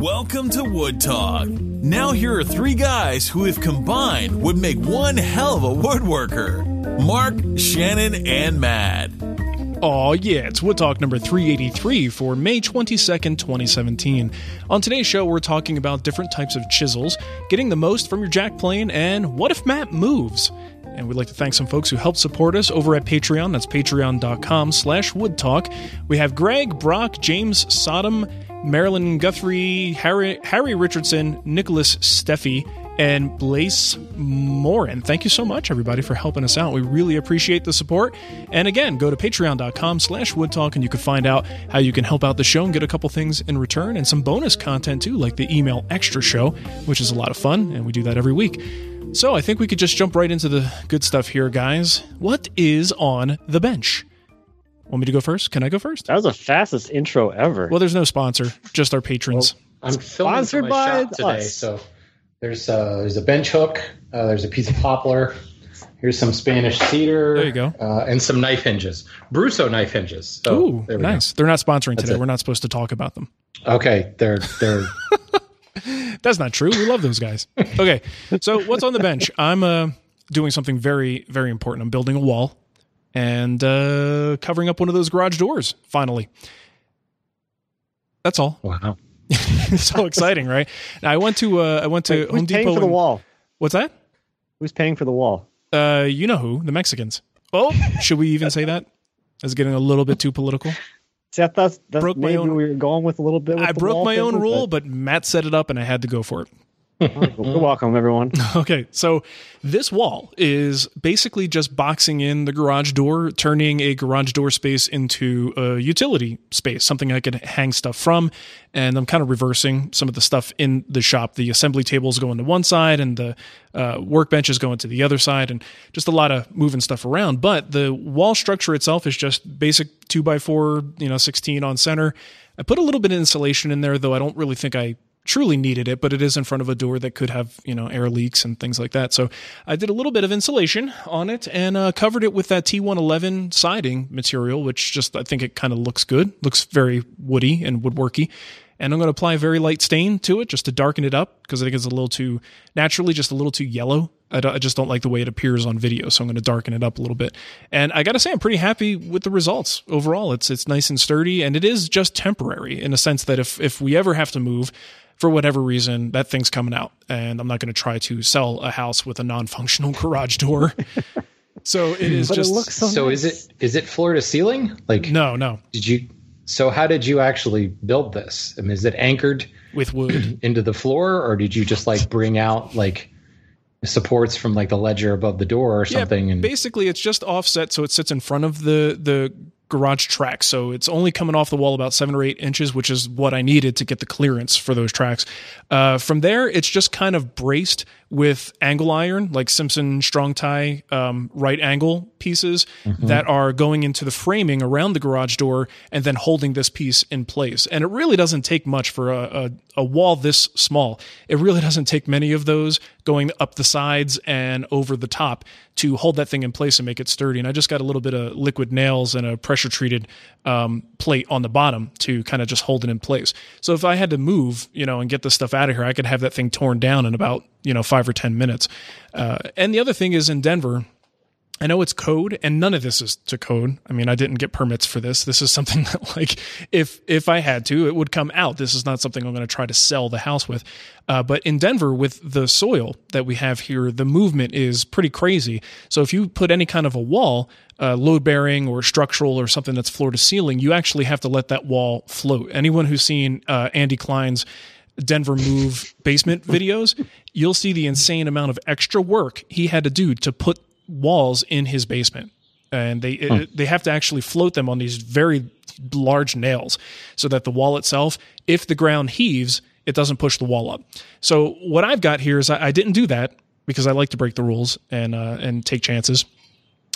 Welcome to Wood Talk. Now, here are three guys who, if combined, would make one hell of a woodworker Mark, Shannon, and Matt. Oh yeah, it's Wood Talk number 383 for May 22nd, 2017. On today's show, we're talking about different types of chisels, getting the most from your jack plane, and what if Matt moves? And we'd like to thank some folks who helped support us over at Patreon. That's patreon.com slash woodtalk. We have Greg, Brock, James Sodom, Marilyn Guthrie, Harry, Harry Richardson, Nicholas Steffi, and Blaze Morin. Thank you so much, everybody, for helping us out. We really appreciate the support. And again, go to patreon.com slash woodtalk and you can find out how you can help out the show and get a couple things in return and some bonus content too, like the email extra show, which is a lot of fun, and we do that every week. So I think we could just jump right into the good stuff here, guys. What is on the bench? Want me to go first? Can I go first? That was the fastest intro ever. Well, there's no sponsor, just our patrons. I'm Sponsored by shop today, us. so there's uh, there's a bench hook, uh, there's a piece of poplar, here's some Spanish cedar, There you go. uh, and some knife hinges, Brusso knife hinges. So Ooh, there we go. nice. They're not sponsoring That's today. it. We're not supposed to talk about them. Okay, they're they're That's not true. We love those guys. Okay, so what's on the bench? I'm uh, doing something very, very important. I'm building a wall and uh, covering up one of those garage doors. Finally, that's all. wow. so exciting, right? Now, I went to uh, I went to Wait, who's Home paying Depot. for the and- wall? What's that? Who's paying for the wall? Uh, you know who? The Mexicans. Oh, should we even say that? that? Is getting a little bit too political. I thought that's Broke my maybe own- we were going with a little bit. I broke my own rule, but Matt set it up, and I had to go for it. You're welcome, everyone. Okay, so this wall is basically just boxing in the garage door, turning a garage door space into a utility space, something I could hang stuff from. And I'm kind of reversing some of the stuff in the shop. The assembly tables going to one side, and the uh, workbenches going to the other side, and just a lot of moving stuff around. But the wall structure itself is just basic two by four, you know, 16 on center. I put a little bit of insulation in there, though I don't really think I truly needed it, but it is in front of a door that could have, you know, air leaks and things like that. So I did a little bit of insulation on it and uh, covered it with that T111 siding material, which just, I think it kind of looks good, looks very woody and woodworky. And I'm going to apply a very light stain to it just to darken it up because I think it's a little too, naturally, just a little too yellow. I, don't- I just don't like the way it appears on video, so I'm going to darken it up a little bit. And I got to say, I'm pretty happy with the results overall. It's it's nice and sturdy, and it is just temporary in a sense that if if we ever have to move, for whatever reason, that thing's coming out, and I'm not going to try to sell a house with a non-functional garage door. so it is But just it looks so. So nice. is it is it floor to ceiling? Like no, no, did you? So how did you actually build this? I mean, is it anchored with wood. into the floor, or did you just like bring out like supports from like the ledger above the door or something? and basically it's just offset so it sits in front of the the garage track so it's only coming off the wall about seven or eight inches which is what i needed to get the clearance for those tracks uh, from there it's just kind of braced with angle iron, like Simpson strong tie um, right angle pieces that are going into the framing around the garage door and then holding this piece in place. And it really doesn't take much for a, a, a wall this small. It really doesn't take many of those going up the sides and over the top to hold that thing in place and make it sturdy. And I just got a little bit of liquid nails and a pressure treated um, plate on the bottom to kind of just hold it in place. So if I had to move, you know, and get this stuff out of here, I could have that thing torn down in about, you know, five or 10 minutes. Uh, and the other thing is in Denver, I know it's code and none of this is to code. I mean, I didn't get permits for this. This is something that like if if I had to, it would come out. This is not something I'm going to try to sell the house with. Uh, but in Denver with the soil that we have here, the movement is pretty crazy. So if you put any kind of a wall, uh, load bearing or structural or something that's floor to ceiling, you actually have to let that wall float. Anyone who's seen uh, Andy Klein's Denver Move basement videos, you'll see the insane amount of extra work he had to do to put walls in his basement. And they it, they have to actually float them on these very large nails so that the wall itself, if the ground heaves, it doesn't push the wall up. So what I've got here is I, I didn't do that because I like to break the rules and uh, and take chances.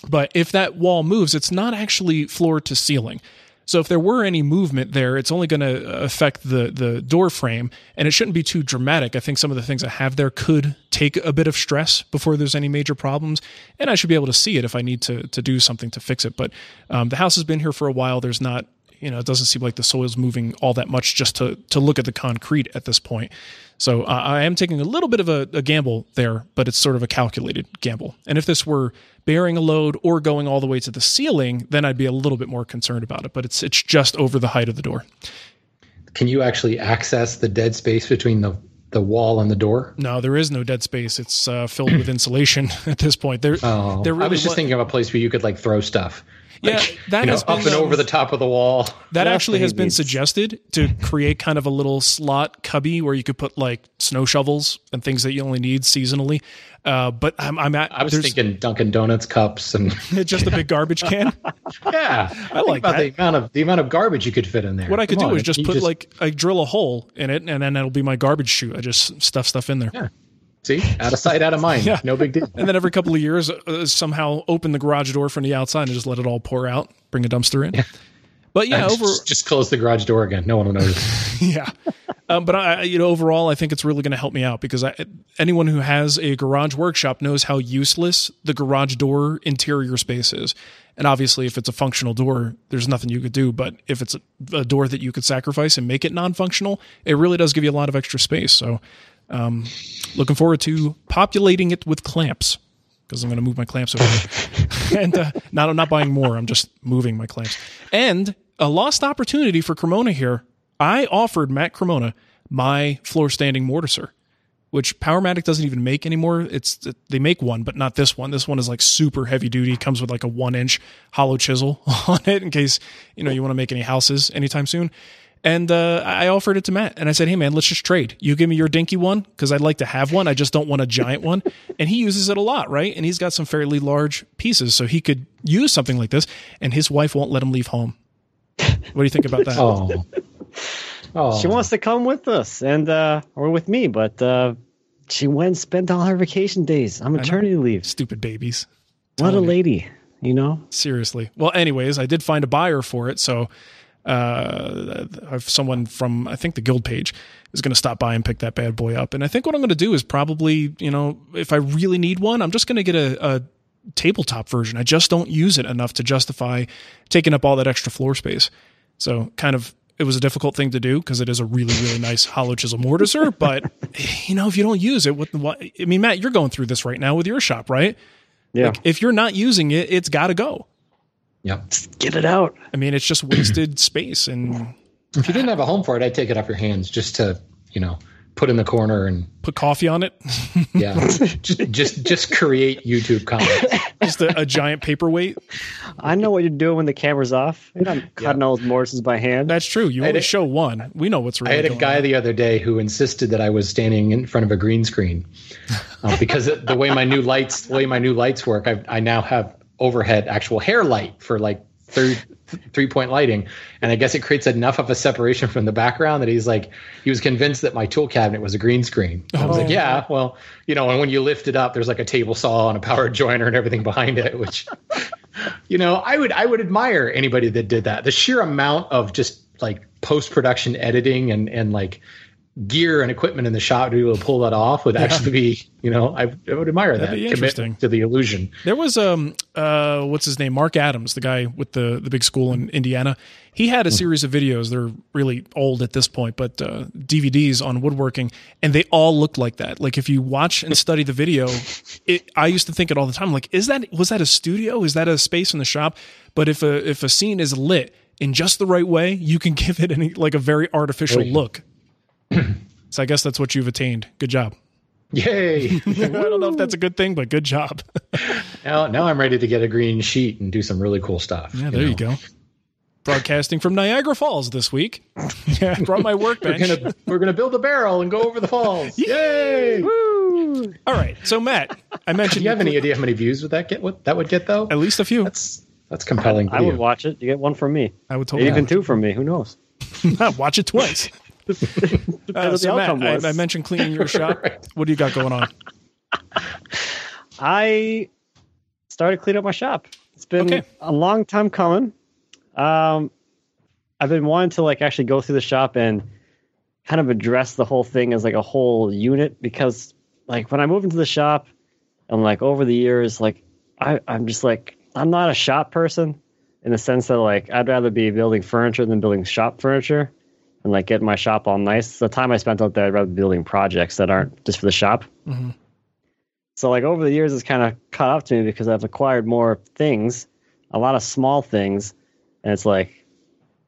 But if that wall moves, it's not actually floor to ceiling. So if there were any movement there, it's only going to affect the the door frame, and it shouldn't be too dramatic. I think some of the things I have there could take a bit of stress before there's any major problems, and I should be able to see it if I need to to do something to fix it. But um, the house has been here for a while. There's not you know, it doesn't seem like the soil's moving all that much just to to look at the concrete at this point. So uh, I am taking a little bit of a, a gamble there, but it's sort of a calculated gamble. And if this were bearing a load or going all the way to the ceiling, then I'd be a little bit more concerned about it. But it's it's just over the height of the door. Can you actually access the dead space between the the wall and the door? No, there is no dead space. It's uh, filled with insulation at this point. There, Oh, there I was just thinking of a place where you could like throw stuff. Yeah, Like, that you know, has up been, and um, over the top of the wall. That That's actually has been needs. suggested to create kind of a little slot cubby where you could put like snow shovels and things that you only need seasonally. Uh, but I'm, I'm at, I was thinking Dunkin' Donuts cups and just a big garbage can. yeah, I like about that. the amount of the amount of garbage you could fit in there. What I could Come do on, is just you put like I drill a hole in it, and then that'll be my garbage chute. I just stuff stuff in there. Yeah. See out of sight, out of mind. Yeah. No big deal. And then every couple of years, uh, somehow open the garage door from the outside and just let it all pour out. Bring a dumpster in. But yeah, just, over just close the garage door again. No one will notice. yeah. Um, but I, you know, overall, I think it's really going to help me out because I, anyone who has a garage workshop knows how useless the garage door interior space is. And obviously, if it's a functional door, there's nothing you could do. But if it's a, a door that you could sacrifice and make it non-functional, it really does give you a lot of extra space. So, um, looking forward to populating it with clamps because I'm going to move my clamps over and uh, not I'm not buying more. I'm just moving my clamps. And a lost opportunity for Cremona here. I offered Matt Cremona my floor standing mortiser, which Powermatic doesn't even make anymore. It's they make one, but not this one. This one is like super heavy duty. Comes with like a one inch hollow chisel on it in case you know you want to make any houses anytime soon. And uh, I offered it to Matt, and I said, "Hey, man, let's just trade. You give me your dinky one because I'd like to have one. I just don't want a giant one." And he uses it a lot, right? And he's got some fairly large pieces, so he could use something like this. And his wife won't let him leave home. What do you think about that? Oh, oh, She wants to come with us and uh or with me, but uh she went and spent all her vacation days on maternity leave. Stupid babies. What a Telling lady, you know? Seriously. Well, anyways, I did find a buyer for it, so uh, someone from I think the guild page is going to stop by and pick that bad boy up. And I think what I'm going to do is probably, you know, if I really need one, I'm just going to get a, a tabletop version. I just don't use it enough to justify taking up all that extra floor space. So kind of it was a difficult thing to do because it is a really really nice hollow chisel mortiser. But you know, if you don't use it, what, what I mean, Matt, you're going through this right now with your shop, right? Yeah. Like, if you're not using it, it's got to go. Yep. Get it out. I mean, it's just wasted space. And If you didn't have a home for it, I'd take it off your hands just to, you know, put in the corner and put coffee on it. yeah, just just just create YouTube comments. just a, a giant paperweight. I know what you're doing when the camera's off. You're not cutting all those mortises by hand. That's true. You I only had a- show one. We know what's real. I had a going guy on. the other day who insisted that I was standing in front of a green screen uh, because the way my new lights, the way my new lights work, I, I now have overhead actual hair light for like three three point lighting, and I guess it creates enough of a separation from the background that he's like he was convinced that my tool cabinet was a green screen. I was like, Oh. yeah, well, you know, and when you lift it up, there's like a table saw and a power joiner and everything behind it, which you know, I would I would admire anybody that did that. The sheer amount of just like post production editing and and like gear and equipment in the shop to be able to pull that off would actually be, you know, I, I would admire That'd that interesting. to the illusion. There was um uh what's his name Marc Adams, the guy with the the big school in Indiana. He had a Hmm. series of videos. They're really old at this point, but uh, DVDs on woodworking, and they all look like that. Like if you watch and study the video, it, I used to think it all the time. Like, is that was that a studio? Is that a space in the shop? But if a if a scene is lit in just the right way, you can give it any like a very artificial Oh, yeah. look. so I guess that's what you've attained. Good job. Yay! I don't know if that's a good thing, but good job. now, now I'm ready to get a green sheet and do some really cool stuff. Yeah, there you go. Broadcasting from Niagara Falls this week. yeah, I brought my We're workbench. gonna we're gonna build a barrel and go over the falls. Yay! All right, so Matt, I mentioned. Do mentioned you have any idea how many views would that get? What that would get though? at least a few. That's that's compelling. I video. would watch it. You get one from me. I would totally Even two from me. Who knows? watch it twice. Uh, so Matt. I, I mentioned cleaning your shop. What do you got going on? I started cleaning up my shop. It's been Okay. a long time coming. Um, I've been wanting to like actually go through the shop and kind of address the whole thing as like a whole unit because like when I moved into the shop and like over the years, like I, I'm just like I'm not a shop person in the sense that like I'd rather be building furniture than building shop furniture and like getting my shop all nice. The time I spent out there, I'd rather be building projects that aren't just for the shop. Mm-hmm. So like over the years, it's kind of caught up to me because I've acquired more things, a lot of small things, and it's like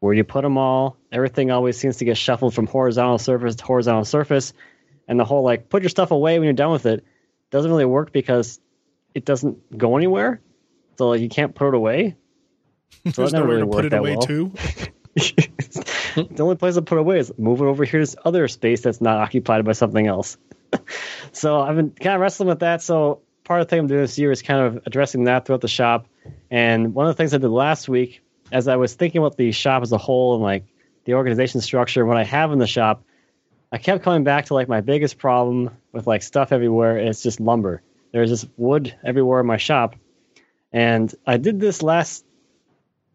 where do you put them all? Everything always seems to get shuffled from horizontal surface to horizontal surface, and the whole like put your stuff away when you're done with it doesn't really work because it doesn't go anywhere. So like you can't put it away. So There's that never nowhere really to put it away well. too. the only place to put away is move it over here to this other space that's not occupied by something else. so I've been kind of wrestling with that. So part of the thing I'm doing this year is kind of addressing that throughout the shop. And one of the things I did last week, as I was thinking about the shop as a whole and like the organization structure, what I have in the shop, I kept coming back to like my biggest problem with like stuff everywhere. It's just lumber. There's just wood everywhere in my shop. And I did this last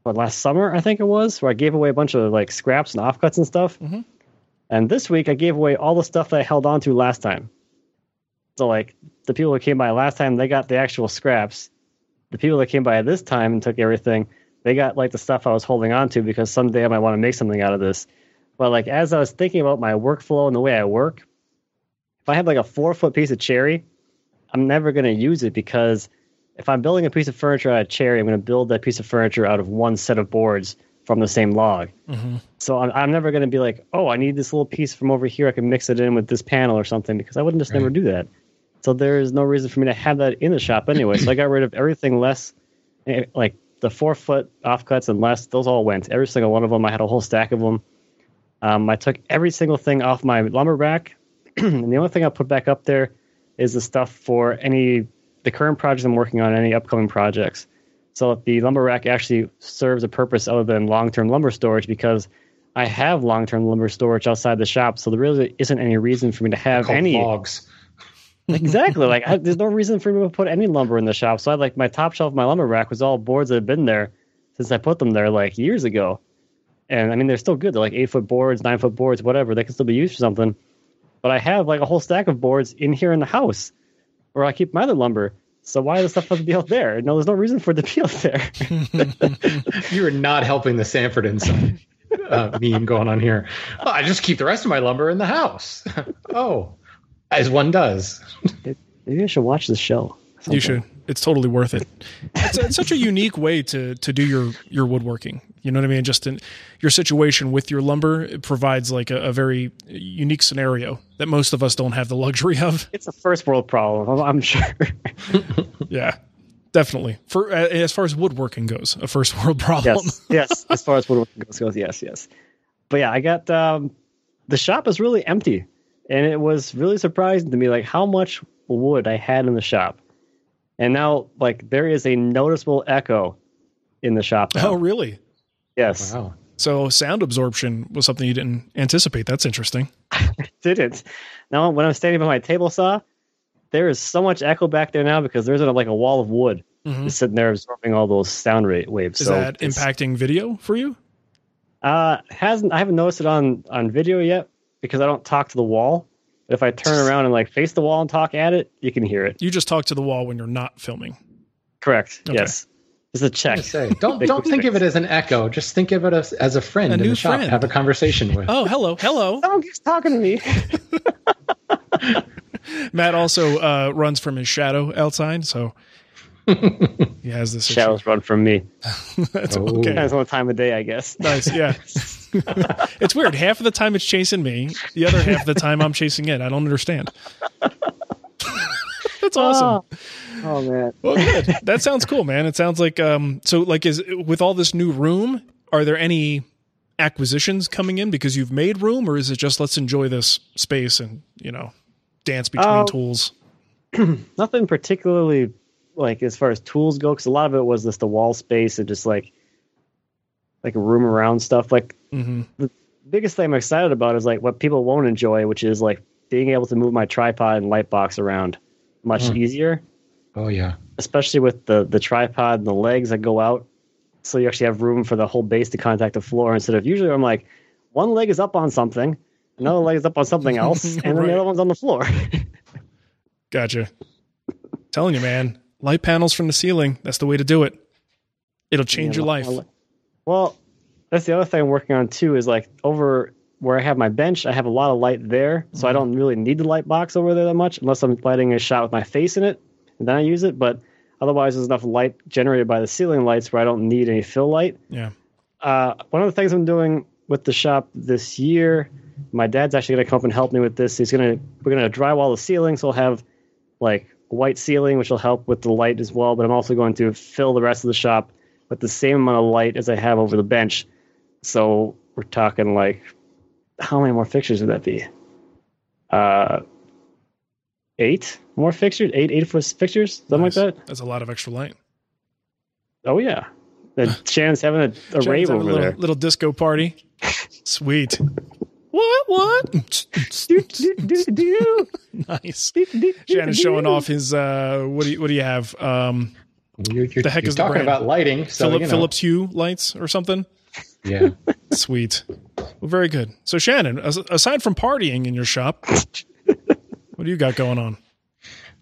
what last summer I think it was, where I gave away a bunch of like scraps and offcuts and stuff. Mm-hmm. And this week I gave away all the stuff that I held on to last time. So like the people that came by last time, they got the actual scraps. The people that came by this time and took everything, they got like the stuff I was holding on to because someday I might want to make something out of this. But like as I was thinking about my workflow and the way I work, if I have like a four foot piece of cherry, I'm never going to use it because if I'm building a piece of furniture out of cherry, I'm going to build that piece of furniture out of one set of boards from the same log. So I'm, I'm never going to be like, oh, I need this little piece from over here. I can mix it in with this panel or something because I wouldn't just never do that. So there is no reason for me to have that in the shop anyway. so I got rid of everything less, eh, like the four foot offcuts and less. Those all went. Every single one of them. I had a whole stack of them. Um, I took every single thing off my lumber rack, and the only thing I put back up there is the stuff for any the current projects I'm working on, any upcoming projects. So the lumber rack actually serves a purpose other than long-term lumber storage because I have long-term lumber storage outside the shop. So there really isn't any reason for me to have any logs. exactly. Like I, there's no reason for me to put any lumber in the shop. So I like my top shelf of my lumber rack was all boards that have been there since I put them there like years ago. And I mean they're still good. They're like eight foot boards, nine foot boards, whatever. They can still be used for something. But I have like a whole stack of boards in here in the house where I keep my other lumber. So why does the stuff have to be out there? No, there's no reason for it to be out there. You are not helping the Sanford and Son uh, meme going on here. Oh, I just keep the rest of my lumber in the house. oh, as one does. Maybe I should watch this show. You should. It's totally worth it. It's, it's such a unique way to to do your your woodworking. You know what I mean? Just in your situation with your lumber, it provides like a, a very unique scenario that most of us don't have the luxury of. It's a first world problem, I'm, sure. Yeah, definitely. For as far as woodworking goes, a first world problem. yes, yes. As far as woodworking goes, goes, yes, yes. But yeah, I got um, the shop is really empty, and it was really surprising to me, like how much wood I had in the shop. And now, like, there is a noticeable echo in the shop. now. Oh, really? yes, Wow. So sound absorption was something you didn't anticipate. That's interesting. I didn't. Now when I'm standing by my table saw, there is so much echo back there now because there's a, like a wall of wood just sitting there absorbing all those sound rate waves. Is so that impacting video for you? Uh, hasn't I haven't noticed it on on video yet because I don't talk to the wall. But if I turn around and like face the wall and talk at it, you can hear it. You just talk to the wall when you're not filming. Correct. Okay. Yes. Just a check. Say, don't don't think of it as an echo. Just think of it as, as a friend A in new the shop. friend. Have a conversation with. Oh, hello, hello. Someone keeps talking to me. Matt also uh, runs from his shadow outside, so he has this issue. Shadows run from me. That's Oh. okay. Depends on the time of day, I guess. Nice, yeah. it's weird. Half of the time it's chasing me. The other half of the time I'm chasing it. I don't understand. That's awesome. Oh man. Well, good. That sounds cool, man. It sounds like um. So, like, is with all this new room, are there any acquisitions coming in because you've made room, or is it just let's enjoy this space and you know dance between Oh. tools? Nothing particularly like as far as tools go, because a lot of it was just the wall space and just like like a room around stuff. Like hmm the biggest thing I'm excited about is like what people won't enjoy, which is like being able to move my tripod and light box around much Mm. easier, Oh yeah. especially with the the tripod and the legs that go out. So you actually have room for the whole base to contact the floor instead of usually I'm like one leg is up on something, another leg is up on something else, and then Right. the other one's on the floor. Gotcha. Telling you, man. Light panels from the ceiling. That's the way to do it. It'll change Yeah, your life. well, that's the other thing I'm working on too. Is like over where I have my bench, I have a lot of light there, so Mm-hmm. I don't really need the light box over there that much, unless I'm lighting a shot with my face in it, and then I use it. But otherwise, there's enough light generated by the ceiling lights where I don't need any fill light. Yeah. Uh, one of the things I'm doing with the shop this year, my dad's actually going to come up and help me with this. He's going to we're going to drywall the ceiling, so we'll have like white ceiling, which will help with the light as well. But I'm also going to fill the rest of the shop with the same amount of light as I have over the bench. So we're talking like, how many more fixtures would that be? Uh, eight more fixtures, eight eight foot fixtures, something Nice. like that. That's a lot of extra light. Oh yeah, and Shannon's having a, a rave over a little, there. little disco party. Sweet. What? What? Do, do, do, do. nice. Do, do, do, Shannon's do. showing off his uh what do you what do you have? Um You're, you're, The heck you're is talking brand? about lighting. So, Philip you know, Philips Hue lights or something? Yeah. Sweet. Well, very good. So Shannon, aside from partying in your shop, what do you got going on?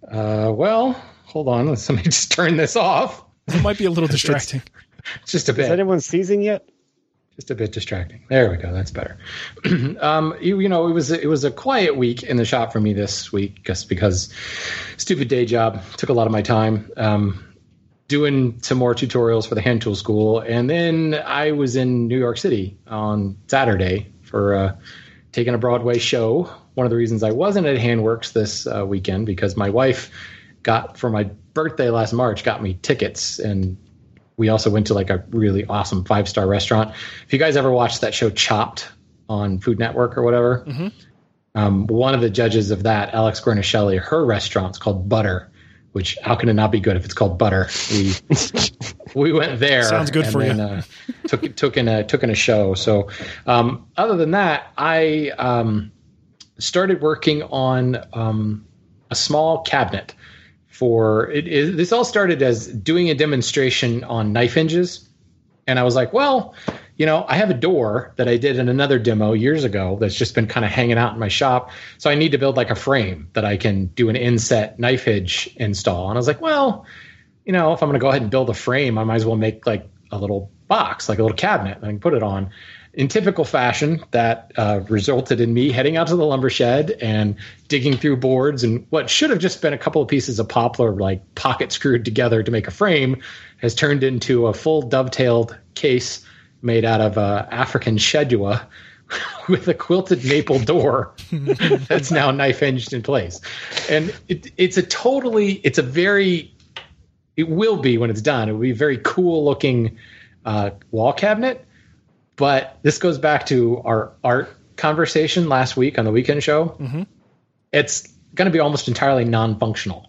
Uh, well, hold on. Let me just turn this off. It might be a little distracting. It's just a bit. Is anyone seizing yet? Just a bit distracting. There we go. That's better. um, you, you know, it was it was a quiet week in the shop for me this week, just because stupid day job took a lot of my time. Um, doing some more tutorials for the hand tool school, and then I was in New York City on Saturday for uh, taking a Broadway show. One of the reasons I wasn't at Handworks this uh, weekend because my wife got for my birthday last March got me tickets and we also went to like a really awesome five star restaurant. If you guys ever watched that show Chopped on Food Network or whatever, um, one of the judges of that, Alex Guarnaschelli, her restaurant's called Butter, which how can it not be good if it's called Butter? We we went there. Sounds good and for you. then, Uh, took took in a took in a show. So um, other than that, I um, started working on um, a small cabinet for it, it, this all started as doing a demonstration on knife hinges. And i was like well you know i have a door that i did in another demo years ago that's just been kind of hanging out in my shop. So i need to build like a frame that i can do an inset knife hinge install and i was like well you know if i'm going to go ahead and build a frame i might as well make like a little box like a little cabinet and i can put it on in typical fashion, that uh, resulted in me heading out to the lumber shed and digging through boards and what should have just been a couple of pieces of poplar, like pocket screwed together to make a frame, has turned into a full dovetailed case made out of uh, African shedua with a quilted maple door that's now knife hinged in place. And it, it's a totally, it's a very, it will be when it's done. It will be a very cool looking uh, wall cabinet but this goes back to our art conversation last week on the weekend show. It's going to be almost entirely non-functional.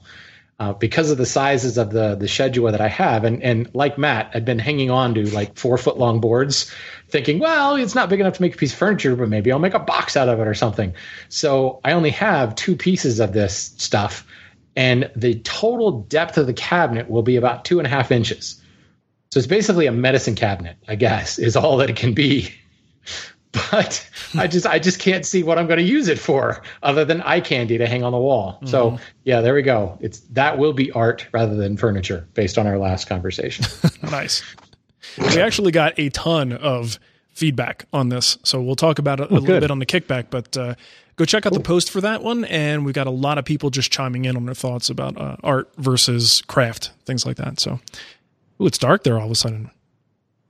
uh, because of the sizes of the the shedua that I have, and and like Matt, I'd been hanging on to like four foot long boards, thinking, well, it's not big enough to make a piece of furniture, but maybe I'll make a box out of it or something. So I only have two pieces of this stuff, and the total depth of the cabinet will be about two and a half inches. So it's basically a medicine cabinet, I guess, is all that it can be. But I just I just can't see what I'm going to use it for other than eye candy to hang on the wall. Mm-hmm. So yeah, there we go. It's that will be art rather than furniture based on our last conversation. nice. We actually got a ton of feedback on this, so we'll talk about it a oh, little bit on the kickback. But uh, go check out the post for that one, and we've got a lot of people just chiming in on their thoughts about uh, art versus craft, things like that. So, ooh, it's dark there all of a sudden.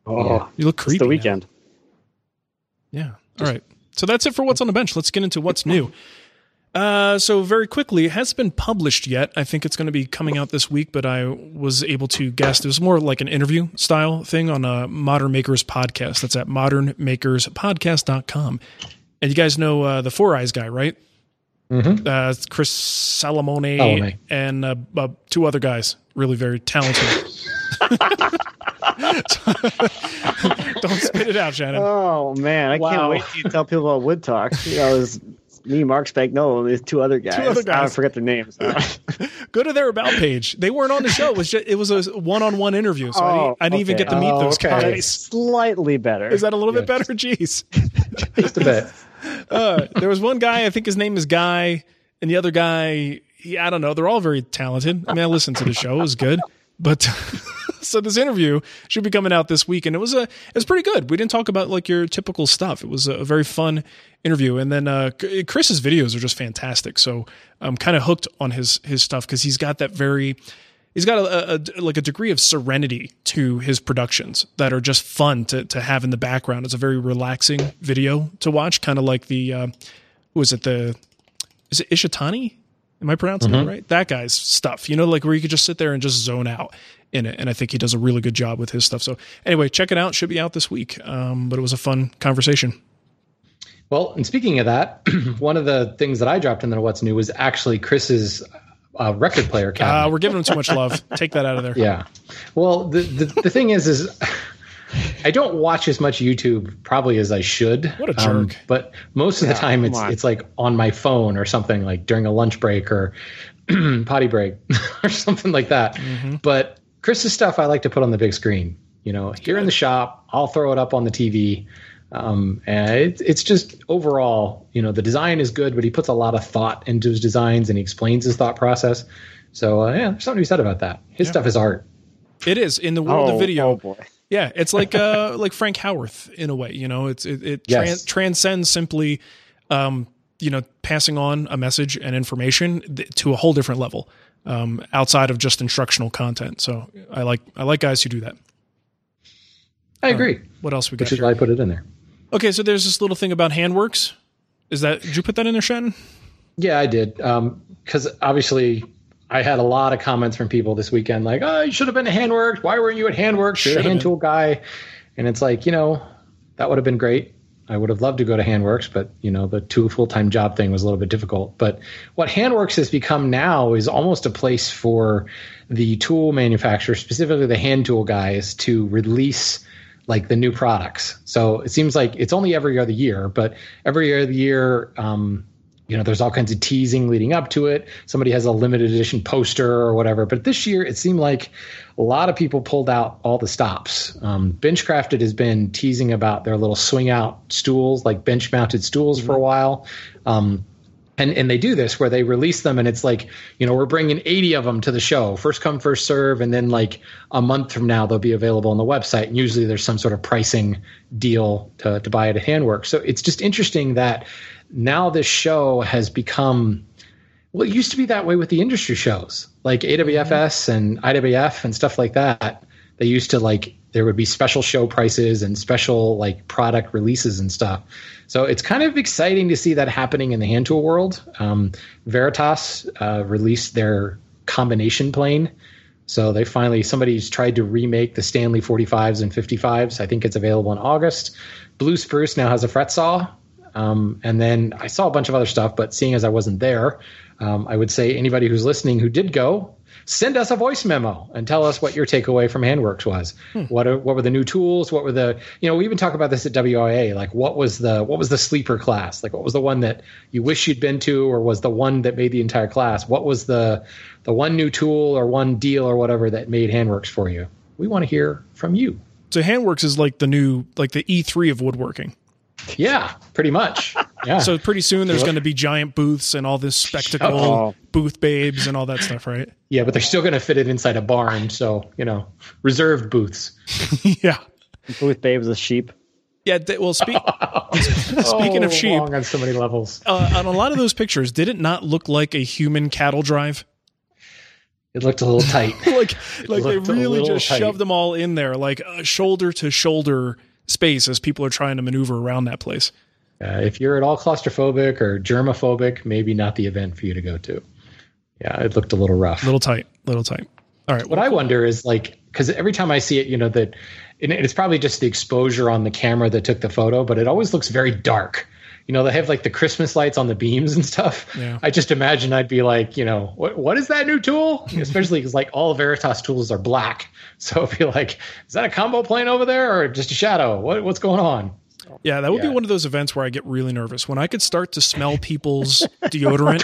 Oh, you look creepy. It's the weekend. Now. Yeah. All right. So that's it for what's on the bench. Let's get into what's new. Uh, so very quickly, it hasn't been published yet. I think it's going to be coming out this week, but I was able to guess. It was more like an interview style thing on a Modern Makers podcast. That's at modernmakerspodcast.com. And you guys know uh, the Four Eyes guy, right? Mm-hmm. Uh, Chris Salomone and uh, uh, two other guys, really very talented. Don't spit it out, Shannon. Oh man, I wow. can't wait to tell people about Wood Talk. You know, it was me, Marc Spagnuolo, and these two other guys. Two other guys. I forget their names. Go to their about page. They weren't on the show. It was just, it was a one-on-one interview, so oh, I, didn't, I didn't okay. even get to meet oh, those okay. guys. Slightly better. Is that a little yes. bit better? Jeez, just a bit. Uh, there was one guy. I think his name is Guy, and the other guy. He, I don't know. They're all very talented. I mean, I listened to the show. It was good, but so this interview should be coming out this week, and it was a it was pretty good. We didn't talk about like your typical stuff. It was a, very fun interview, and then uh, Chris's videos are just fantastic. So I'm kind of hooked on his his stuff because he's got that very he's got a, a, like a degree of serenity to his productions that are just fun to to have in the background. It's a very relaxing video to watch, kind of like the uh, was it the is it Ishitani? Am I pronouncing mm-hmm. it right? That guy's stuff, you know, like where you could just sit there and just zone out in it. And I think he does a really good job with his stuff. So anyway, check it out. Should be out this week. Um, but it was a fun conversation. Well, and speaking of that, one of the things that I dropped in there, what's new was actually Chris's uh, record player cabinet. Uh, we're giving him too much love. Take that out of there. Yeah. Well, the, the, the thing is, is I don't watch as much YouTube probably as I should. What a jerk! Um, but most of yeah, the time, it's it's like on my phone or something like during a lunch break or potty break or something like that. Mm-hmm. But Chris's stuff I like to put on the big screen. You know, here in the shop, I'll throw it up on the TV. Um, and it, it's just overall, you know, the design is good, but he puts a lot of thought into his designs and he explains his thought process. So uh, yeah, there's something to be said about that. His yeah. stuff is art. It is in the world oh, of video. Oh boy. Yeah, it's like uh like Frank Howarth in a way. You know, it's it, it yes. transcends simply, um, you know, passing on a message and information th- to a whole different level um, outside of just instructional content. So I like I like guys who do that. I agree. Uh, what else we got? Which is why I put it in there. Okay, so there's this little thing about handworks. Is that did you put that in there, Shannon? Yeah, I did. Because um, obviously, I had a lot of comments from people this weekend, like, "Oh, you should have been at Handworks. Why weren't you at Handworks? You're a hand tool guy." And it's like, you know, that would have been great. I would have loved to go to Handworks, but you know the two full time job thing was a little bit difficult. But what Handworks has become now is almost a place for the tool manufacturers, specifically the hand tool guys, to release like the new products. So it seems like it's only every other year, but every other year, um, you know, there's all kinds of teasing leading up to it. Somebody has a limited edition poster or whatever. But this year, it seemed like a lot of people pulled out all the stops. Um, Benchcrafted has been teasing about their little swing out stools, like bench mounted stools, mm-hmm. for a while. Um, and and they do this where they release them and it's like you know we're bringing 80 of them to the show first come first serve and then like a month from now they'll be available on the website and usually there's some sort of pricing deal to, to buy it at handwork so it's just interesting that now this show has become well, it used to be that way with the industry shows like AWFS and IWF and stuff like that. They used to like there would be special show prices and special like product releases and stuff. So it's kind of exciting to see that happening in the hand tool world. Um, Veritas uh, released their combination plane. So they finally somebody's tried to remake the Stanley 45s and 55s. I think it's available in August. Blue Spruce now has a fret saw um, and then I saw a bunch of other stuff, but seeing as I wasn't there, um, I would say anybody who's listening who did go, send us a voice memo and tell us what your takeaway from Handworks was. Hmm. What are, what were the new tools? What were the you know we even talk about this at WIA. Like what was the what was the sleeper class? Like what was the one that you wish you'd been to, or was the one that made the entire class? What was the the one new tool or one deal or whatever that made Handworks for you? We want to hear from you. So Handworks is like the new, like the E3 of woodworking. Yeah, pretty much. Yeah. So pretty soon there's going to be giant booths and all this spectacle, Oh. booth babes and all that stuff, right? yeah, but they're still going to fit it inside a barn. So you know, reserved booths. yeah. Booth babes with sheep. Yeah. They, well, speak, speaking of Oh, sheep, on so many levels. uh, on a lot of those pictures, did it not look like a human cattle drive? It looked a little tight. like, like they really just tight. shoved them all in there, like uh, shoulder to shoulder space as people are trying to maneuver around that place. Uh, if you're at all claustrophobic or germophobic, maybe not the event for you to go to. Yeah, it looked a little rough. Little tight, little tight. All right. What I wonder is like, because every time I see it, you know, that and it's probably just the exposure on the camera that took the photo, but it always looks very dark. You know, they have like the Christmas lights on the beams and stuff. Yeah. I just imagine I'd be like, you know, what what is that new tool? Especially because like all Veritas tools are black, so it'd be like, is that a combo plane over there or just a shadow? What what's going on? Yeah, that would be one of those events where I get really nervous when I could start to smell people's deodorant.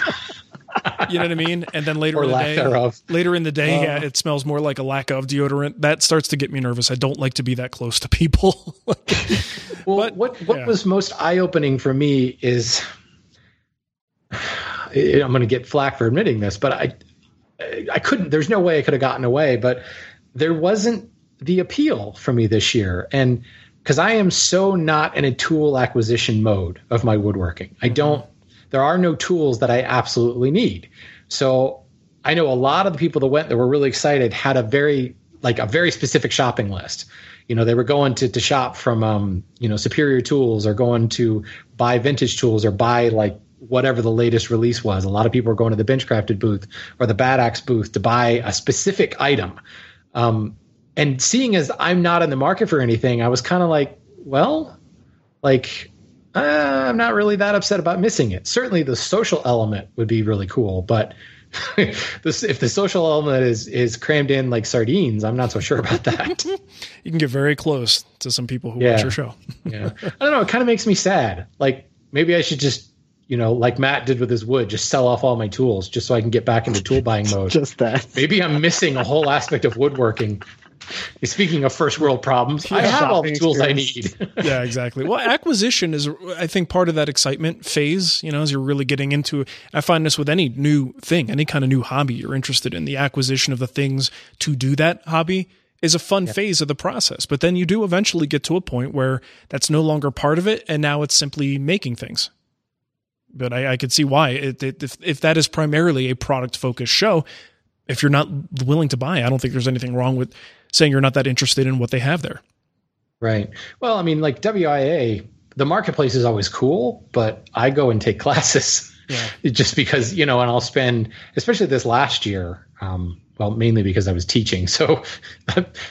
You know what I mean? And then later Or in the lack day, thereof. later in the day, Uh. yeah, it smells more like a lack of deodorant. That starts to get me nervous. I don't like to be that close to people. Well, what what yeah. was most eye opening for me is I- I'm going to get flack for admitting this, but I I couldn't. There's no way I could have gotten away, but there wasn't the appeal for me this year, and because I am so not in a tool acquisition mode of my woodworking, I don't. There are no tools that I absolutely need, so I know a lot of the people that went that were really excited had a very like a very specific shopping list. You know, they were going to, to shop from um, you know, superior tools or going to buy vintage tools or buy like whatever the latest release was. A lot of people were going to the Benchcrafted booth or the Bad Axe booth to buy a specific item. Um, and seeing as I'm not in the market for anything, I was kind of like, well, like uh, I'm not really that upset about missing it. Certainly, the social element would be really cool, but this, if the social element is is crammed in like sardines, I'm not so sure about that. you can get very close to some people who Yeah. watch your show. yeah, I don't know. It kind of makes me sad. Like maybe I should just, you know, like Matt did with his wood, just sell off all my tools just so I can get back into tool buying mode. Just that. Maybe I'm missing a whole aspect of woodworking. Speaking of first world problems, I have all the shopping tools I need. yeah, exactly. Well, acquisition is, I think, part of that excitement phase. You know, as you're really getting into. I find this with any new thing, any kind of new hobby you're interested in. The acquisition of the things to do that hobby is a fun phase of the process. But then you do eventually get to a point where that's no longer part of it, and now it's simply making things. But I, I could see why. It, it, if if that is primarily a product focused show, if you're not willing to buy, I don't think there's anything wrong with saying you're not that interested in what they have there. Right. Well, I mean, like WIA, the marketplace is always cool, but I go and take classes just because, you know, and I'll spend, especially this last year, um, well, mainly because I was teaching. So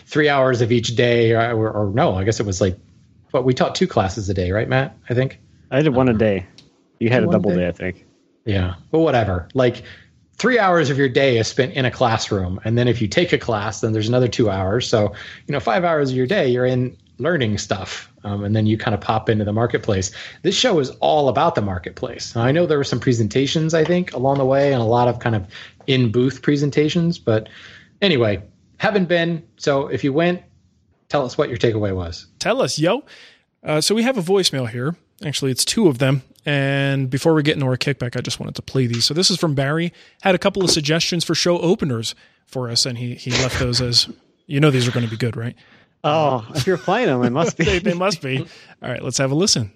three hours of each day, or, or, or no, I guess it was like, but we taught two classes a day, right, Matt? I think. I did one a day. You had a double day. day, I think. Yeah. But whatever. Like three hours of your day is spent in a classroom. And then if you take a class, then there's another two hours. So, you know, five hours of your day, you're in learning stuff. Um, and then you kind of pop into the marketplace. This show is all about the marketplace. Now, I know there were some presentations, I think, along the way and a lot of kind of in booth presentations. But anyway, haven't been. So if you went, tell us what your takeaway was. Tell us, yo. Uh, so we have a voicemail here. Actually, it's two of them. And before we get into our kickback, I just wanted to play these. So this is from Barry. Had a couple of suggestions for show openers for us, and he he left those as you know these are going to be good, right? Oh, if you're playing them, it must be. they, they must be. All right, let's have a listen.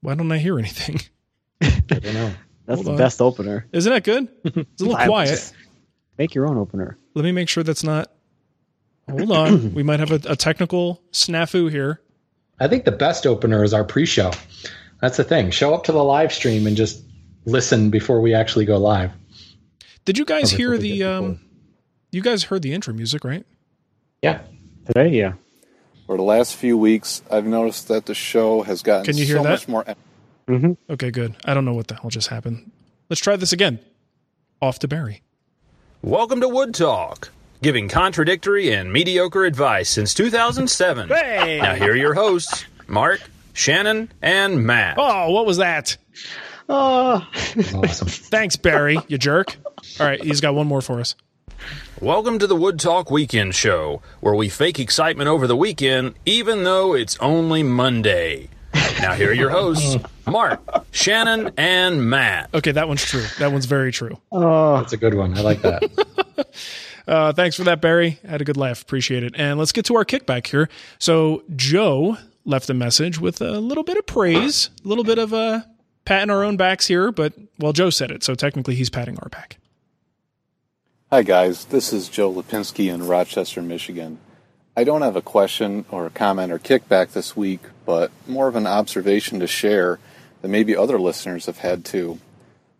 Why don't I hear anything? I don't know. That's Hold the on. best opener. Isn't that good? It's a little quiet. Make your own opener. Let me make sure that's not. Hold on. we might have a, a technical snafu here. I think the best opener is our pre-show. That's the thing. Show up to the live stream and just listen before we actually go live. Did you guys hear the? Um, you guys heard the intro music, right? Yeah. Today, yeah. For the last few weeks, I've noticed that the show has gotten Can you hear so that? much more. Mhm. Okay, good. I don't know what the hell just happened. Let's try this again. Off to Barry. Welcome to Wood Talk, giving contradictory and mediocre advice since 2007. Hey! Now, here are your hosts, Mark, Shannon, and Matt. Oh, what was that? Oh, Awesome. Thanks, Barry, you jerk. All right, he's got one more for us. Welcome to the Wood Talk Weekend Show, where we fake excitement over the weekend, even though it's only Monday. Now, here are your hosts, Mark, Shannon, and Matt. Okay, that one's true. That one's very true. oh, That's a good one. I like that. Uh, thanks for that, Barry. Had a good laugh. Appreciate it. And let's get to our kickback here. So Joe left a message with a little bit of praise, a little bit of uh, patting our own backs here. But well, Joe said it, so technically he's patting our back. Hi, guys. This is Joe Lipinski in Rochester, Michigan. I don't have a question or a comment or kickback this week, but more of an observation to share that maybe other listeners have had too.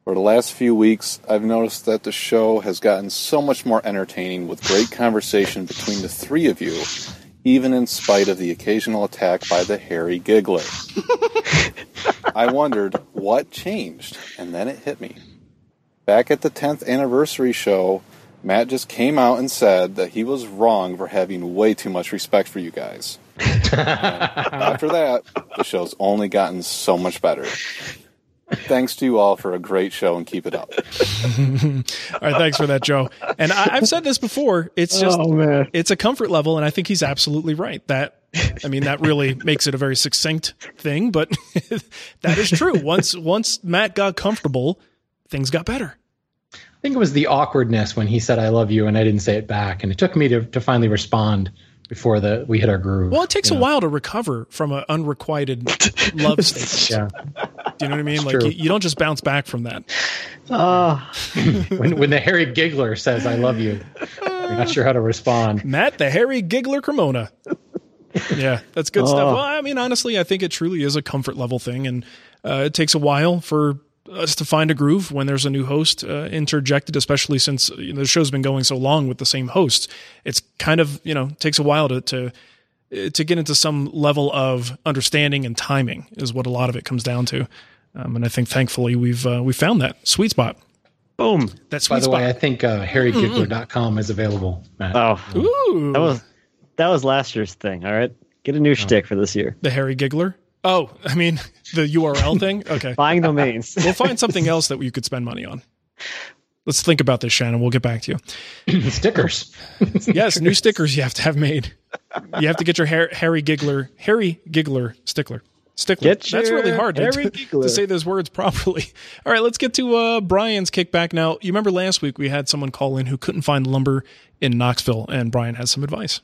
For the last few weeks, I've noticed that the show has gotten so much more entertaining with great conversation between the three of you, even in spite of the occasional attack by the hairy giggler. I wondered what changed, and then it hit me. Back at the 10th anniversary show, Matt just came out and said that he was wrong for having way too much respect for you guys. After that, the show's only gotten so much better. Thanks to you all for a great show and keep it up. All right, thanks for that, Joe. And I, I've said this before. It's just oh man. it's a comfort level, and I think he's absolutely right. That I mean, that really makes it a very succinct thing, but that is true. Once once Matt got comfortable, things got better. I think it was the awkwardness when he said "I love you" and I didn't say it back, and it took me to, to finally respond before the we hit our groove. Well, it takes a know? while to recover from an unrequited love state. Yeah, Do you know what I mean? It's Like you, you don't just bounce back from that. Oh, when when the hairy giggler says "I love you," you're not sure how to respond. Matt, the hairy giggler Cremona. Yeah, that's good stuff. Oh. Well, I mean, honestly, I think it truly is a comfort level thing, and uh, it takes a while for us to find a groove when there's a new host uh, interjected, especially since you know, the show's been going so long with the same host. It's kind of you know takes a while to to uh, to get into some level of understanding and timing is what a lot of it comes down to. Um, and I think thankfully we've uh, we found that sweet spot. boom. That's sweet By the spot. way, I think uh, harrygiggler.com is available. Matt. Oh, Ooh, that was that was last year's thing. All right, get a new shtick for this year. the Harry giggler. Oh, I mean the URL thing. Okay. Buying domains. we'll find something else that you could spend money on. Let's think about this, Shannon. We'll get back to you. Stickers. Yes, new stickers you have to have made. You have to get your hair, Harry Giggler, Harry Giggler stickler. Stickler. That's really hard to, to, say those words properly. All right, let's get to uh, Brian's kickback now. You remember last week we had someone call in who couldn't find lumber in Knoxville, and Brian has some advice.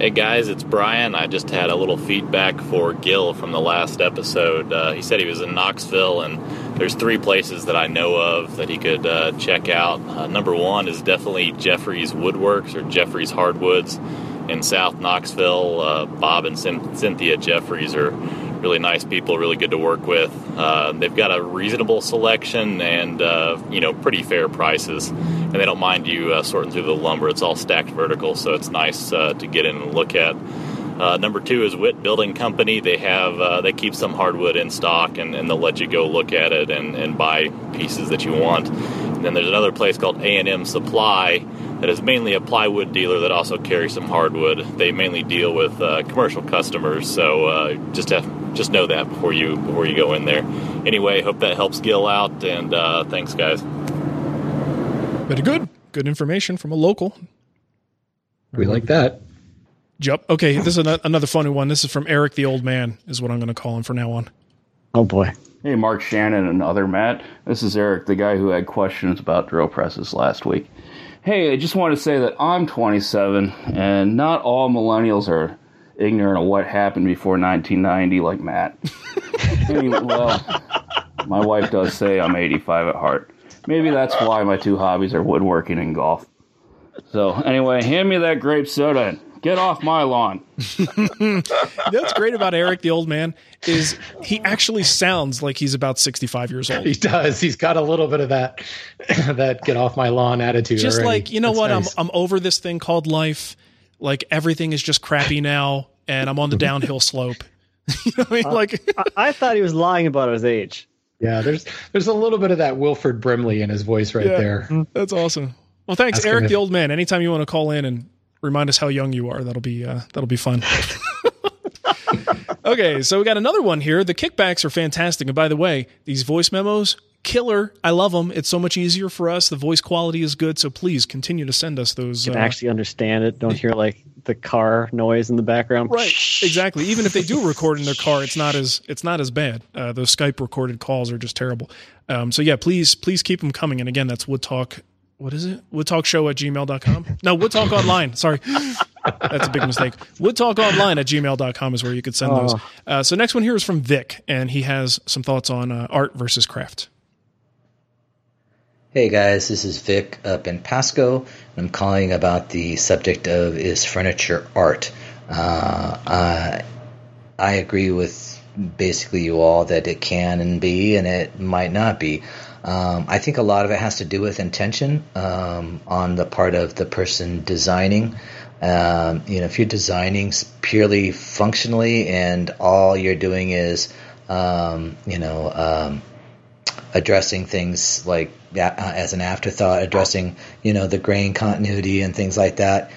Hey guys, it's Brian. I just had a little feedback for Gil from the last episode. Uh, he said he was in Knoxville, and there's three places that I know of that he could uh, check out. Uh, number one is definitely Jeffries Woodworks or Jeffries Hardwoods in South Knoxville. Uh, Bob and Cyn- Cynthia Jeffries are really nice people, really good to work with. Uh, they've got a reasonable selection and uh, you know pretty fair prices, and they don't mind you uh, sorting through the lumber. It's all stacked vertical, so it's nice uh, to get in and look at. Uh, number two is Witt Building Company. They have uh, they keep some hardwood in stock, and, and they'll let you go look at it and, and buy pieces that you want. And then there's another place called A and M Supply that is mainly a plywood dealer that also carries some hardwood. They mainly deal with uh, commercial customers, so uh, just have, just know that before you before you go in there. Anyway, hope that helps Gil out, and uh, thanks, guys. Very good. Good information from a local. We like that. Yep. Okay, this is ano- another funny one. This is from Eric the Old Man, is what I'm going to call him from now on. Oh boy. Hey, Mark Shannon and other Matt. This is Eric, the guy who had questions about drill presses last week. Hey, I just want to say that I'm 27, and not all millennials are ignorant of what happened before 1990, like Matt. anyway, well, my wife does say I'm 85 at heart. Maybe that's why my two hobbies are woodworking and golf. So, anyway, hand me that grape soda get off my lawn. That's great about Eric the Old Man is he actually sounds like he's about 65 years old. He does. He's got a little bit of that that get off my lawn attitude. just already. like you know That's what nice. I'm I'm over this thing called life. Like everything is just crappy now, and I'm on the downhill slope. you know what I mean? Uh, like, I, I thought he was lying about his age. Yeah, there's there's a little bit of that Wilford Brimley in his voice right Yeah. there. That's awesome. Well, thanks, That's Eric, gonna- the old man. Anytime you want to call in and remind us how young you are, that'll be uh, that'll be fun. okay, so we got another one here. The kickbacks are fantastic, and by the way, these voice memos, killer. I love them. It's so much easier for us. The voice quality is good, so please continue to send us those. You can uh, actually understand it. Don't hear like the car noise in the background. Right, exactly. Even if they do record in their car, it's not as it's not as bad. Uh, those Skype recorded calls are just terrible. Um, so yeah, please please keep them coming. And again, that's Wood Talk. What is it? Woodtalkshow at gmail.com. No, Wood Talk Online. Sorry. That's a big mistake. Woodtalkonline at gmail.com is where you could send those. Oh. Uh, so next one here is from Vic, and he has some thoughts on uh, art versus craft. Hey guys, this is Vic up in Pasco. I'm calling about the subject of is furniture art. Uh, I, I agree with basically you all that it can and be, and it might not be. Um, I think a lot of it has to do with intention um, on the part of the person designing. Um, you know, if you're designing purely functionally and all you're doing is, um, you know, um, addressing things like as an afterthought, addressing you know the grain continuity and things like that.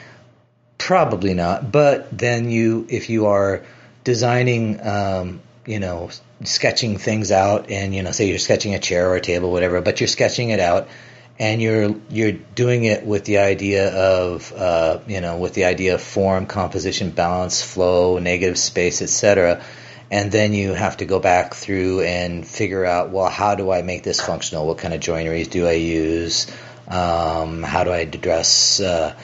Probably not. But then you, if you are designing, um, you know, sketching things out, and you know, say you're sketching a chair or a table, whatever, but you're sketching it out, and you're you're doing it with the idea of, uh, you know, with the idea of form, composition, balance, flow, negative space, etc and then you have to go back through and figure out well how do i make this functional? What kind of joineries do i use? Um, how do i address uh,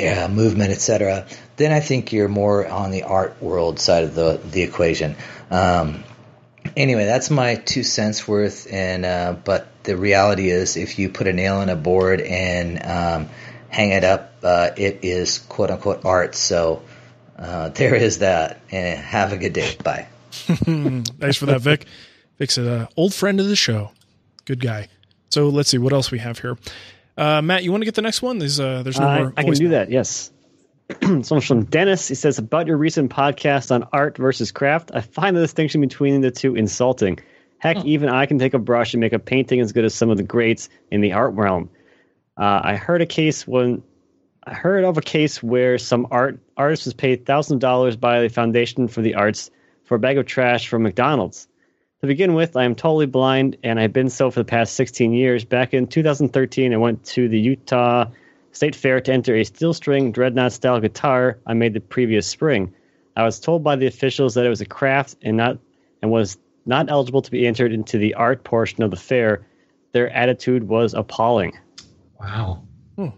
uh, movement etc then i think you're more on the art world side of the, the equation. Um, anyway that's my two cents worth and uh, but the reality is if you put a nail in a board and um, hang it up uh, it is quote unquote art so uh, there is that and have a good day bye Thanks for that, Vic. Vic's an uh, old friend of the show. Good guy. So let's see what else we have here. Uh, Matt, you want to get the next one? There's uh, there's no I, more. I can do mail. that. Yes. Someone from Dennis. He says about your recent podcast on art versus craft. I find the distinction between the two insulting. Heck, even I can take a brush and make a painting as good as some of the greats in the art realm. Uh, I heard a case when I heard of a case where some art artist was paid thousands of dollars by the Foundation for the Arts for a bag of trash from McDonald's. To begin with, I am totally blind, and I've been so for the past 16 years. Back in 2013, I went to the Utah State Fair to enter a steel string dreadnought style guitar I made the previous spring. I was told by the officials that it was a craft and not and was not eligible to be entered into the art portion of the fair. Their attitude was appalling. Wow. Hmm.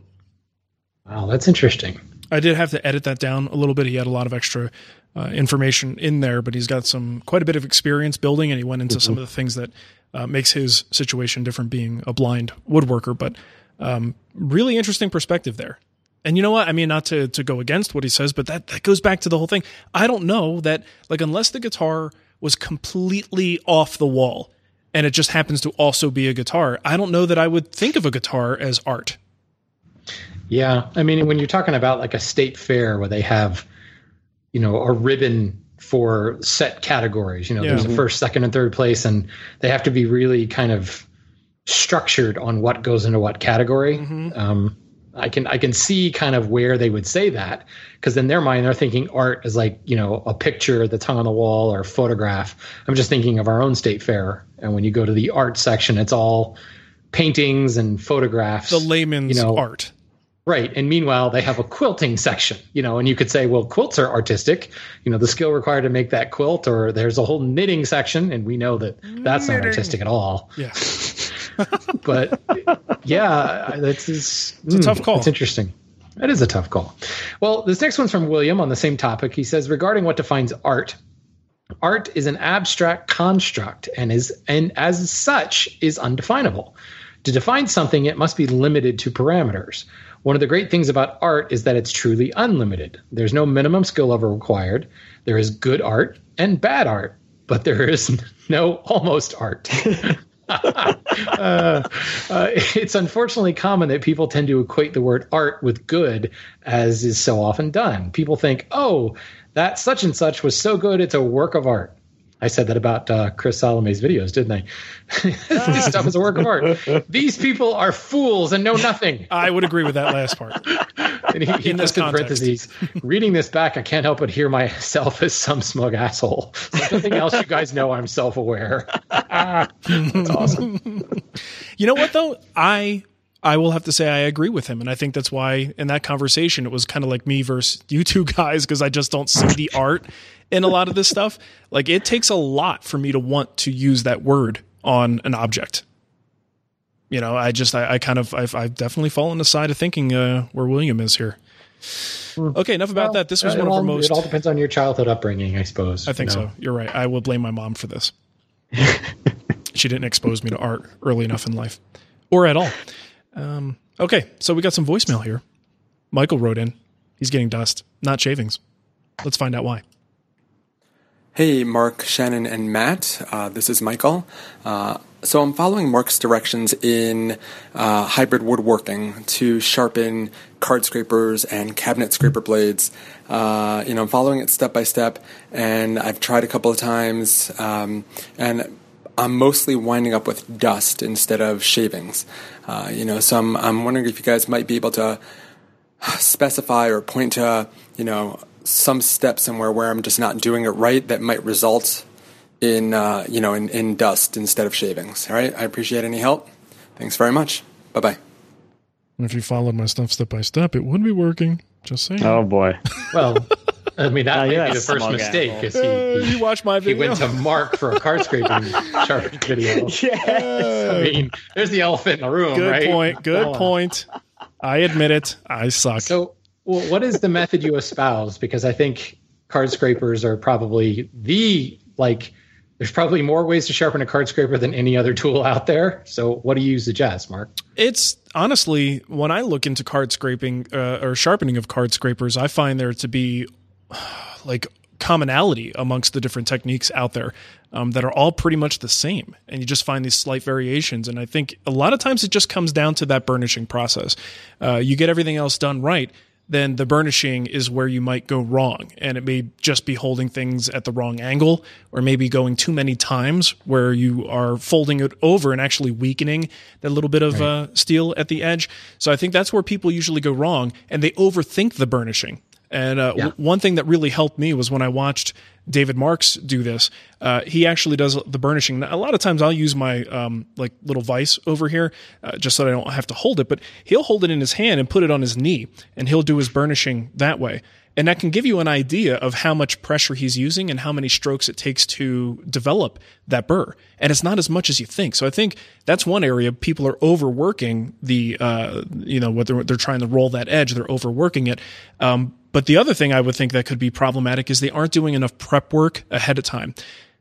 Wow, that's interesting. I did have to edit that down a little bit. He had a lot of extra uh, information in there, but he's got some quite a bit of experience building, and he went into some of the things that uh, makes his situation different, being a blind woodworker. But um, really interesting perspective there. And you know what? I mean, not to to go against what he says, but that that goes back to the whole thing. I don't know that like unless the guitar was completely off the wall and it just happens to also be a guitar, I don't know that I would think of a guitar as art. Yeah, I mean, when you're talking about like a state fair where they have, you know, a ribbon for set categories, you know, Yeah. there's a first, second, and third place, and they have to be really kind of structured on what goes into what category. Um, I can I can see kind of where they would say that because in their mind they're thinking art is like you know a picture that's hung on the wall or a photograph. I'm just thinking of our own state fair, and when you go to the art section, it's all paintings and photographs. The layman's you know, art. Right. And meanwhile, they have a quilting section, you know, and you could say, well, quilts are artistic, you know, the skill required to make that quilt, or there's a whole knitting section, and we know that that's not artistic at all. Yeah. But yeah, that's is, It's a hmm, tough call. It's interesting. That is a tough call. Well, this next one's from William on the same topic. He says, regarding what defines art, art is an abstract construct and is and as such is undefinable. To define something, it must be limited to parameters. One of the great things about art is that it's truly unlimited. There's no minimum skill level required. There is good art and bad art, but there is no almost art. uh, uh, it's unfortunately common that people tend to equate the word art with good, as is so often done. People think, oh, that such and such was so good, it's a work of art. I said that about uh, Chris Salomone's videos, didn't I? this stuff is a work of art. These people are fools and know nothing. I would agree with that last part. And he, he in this parentheses, reading this back, I can't help but hear myself as some smug asshole. Something else you guys know I'm self aware. That's awesome. You know what though? I I will have to say I agree with him, and I think that's why in that conversation it was kind of like me versus you two guys because I just don't see the art in a lot of this stuff. Like it takes a lot for me to want to use that word on an object. You know, I just I, I kind of I've, I've definitely fallen aside of thinking uh, where William is here. Hmm. Okay, enough about well, that. This was one all, of our most. It all depends on your childhood upbringing, I suppose. I think you know? so. You're right. I will blame my mom for this. she didn't expose me to art early enough in life, or at all. Um, okay, so we got some voicemail here. Michael wrote in. He's getting dust, not shavings. Let's find out why. Hey, Mark, Shannon, and Matt. Uh, this is Michael. Uh, so I'm following Mark's directions in uh, hybrid woodworking to sharpen card scrapers and cabinet scraper blades. Uh, you know, I'm following it step by step, and I've tried a couple of times, um, and I'm mostly winding up with dust instead of shavings. Uh, you know, so I'm, I'm wondering if you guys might be able to specify or point to, you know, some step somewhere where I'm just not doing it right that might result in uh, you know in, in dust instead of shavings. All right, I appreciate any help. Thanks very much. Bye bye. If you followed my stuff step by step, it would be working. Just saying. Oh boy. Well, I mean that uh, might yeah, be the first mistake because he, he, he, watched my video. He went to Mark for a card scraping sharpening video. Yes. I mean, there's the elephant in the room. Good right? point. Good point. I admit it. I suck. So well, what is the method you espouse? Because I think card scrapers are probably the like. There's probably more ways to sharpen a card scraper than any other tool out there. So, what do you suggest, Mark? It's honestly when I look into card scraping uh, or sharpening of card scrapers, I find there to be like commonality amongst the different techniques out there um, that are all pretty much the same. And you just find these slight variations. And I think a lot of times it just comes down to that burnishing process. Uh, you get everything else done right then the burnishing is where you might go wrong. And it may just be holding things at the wrong angle, or maybe going too many times where you are folding it over and actually weakening that little bit of right. uh, steel at the edge. So I think that's where people usually go wrong and they overthink the burnishing. And uh, yeah. w- one thing that really helped me was when I watched David Marks do this. Uh, he actually does the burnishing. A lot of times I'll use my um, like little vise over here uh, just so I don't have to hold it, but he'll hold it in his hand and put it on his knee and he'll do his burnishing that way. And that can give you an idea of how much pressure he's using and how many strokes it takes to develop that burr. And it's not as much as you think. So I think that's one area people are overworking the, uh, you know, what they're, they're trying to roll that edge, they're overworking it. Um, but the other thing I would think that could be problematic is they aren't doing enough prep work ahead of time.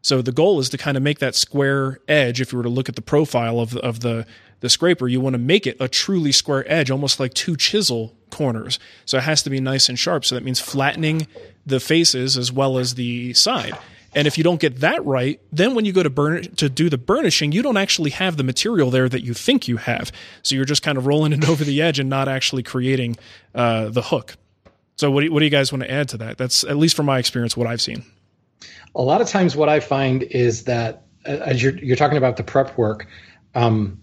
So the goal is to kind of make that square edge. If you were to look at the profile of the, of the the scraper, you want to make it a truly square edge, almost like two chisel corners. So it has to be nice and sharp. So that means flattening the faces as well as the side. And if you don't get that right, then when you go to burn to do the burnishing, you don't actually have the material there that you think you have. So you're just kind of rolling it over the edge and not actually creating uh, the hook. So what do, you, what do you guys want to add to that? That's at least from my experience, what I've seen. A lot of times, what I find is that uh, as you're you're talking about the prep work, um,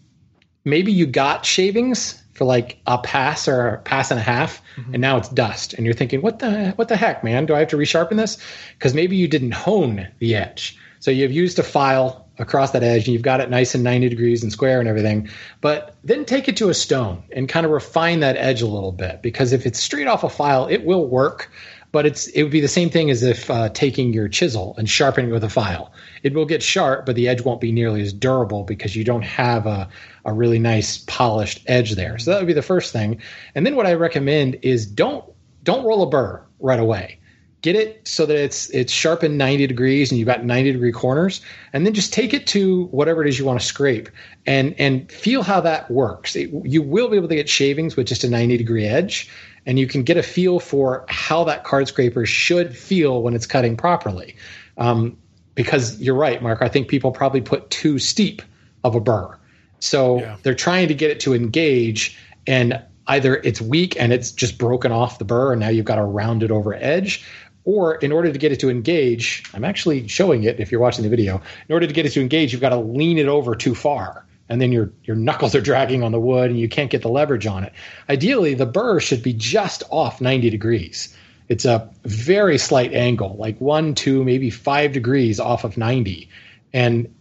maybe you got shavings for like a pass or a pass and a half, mm-hmm. and now it's dust, and you're thinking, what the what the heck, man? Do I have to resharpen this? Because maybe you didn't hone the edge. So you've used a file across that edge and you've got it nice and 90 degrees and square and everything. But then take it to a stone and kind of refine that edge a little bit because if it's straight off a file, it will work. But it's it would be the same thing as if uh, taking your chisel and sharpening it with a file. It will get sharp, but the edge won't be nearly as durable because you don't have a, a really nice polished edge there. So that would be the first thing. And then what I recommend is don't don't roll a burr right away get it so that it's it's sharpened 90 degrees and you've got 90 degree corners and then just take it to whatever it is you want to scrape and and feel how that works. It, you will be able to get shavings with just a 90 degree edge and you can get a feel for how that card scraper should feel when it's cutting properly. Um, because you're right mark i think people probably put too steep of a burr. So they're trying to get it to engage, and either it's weak and it's just broken off the burr, and now you've got a rounded over edge, or in order to get it to engage, I'm actually showing it if you're watching the video. In order to get it to engage, you've got to lean it over too far. And then your your knuckles are dragging on the wood and you can't get the leverage on it. Ideally, the burr should be just off 90 degrees. It's a very slight angle, like one, two, maybe five degrees off of 90. And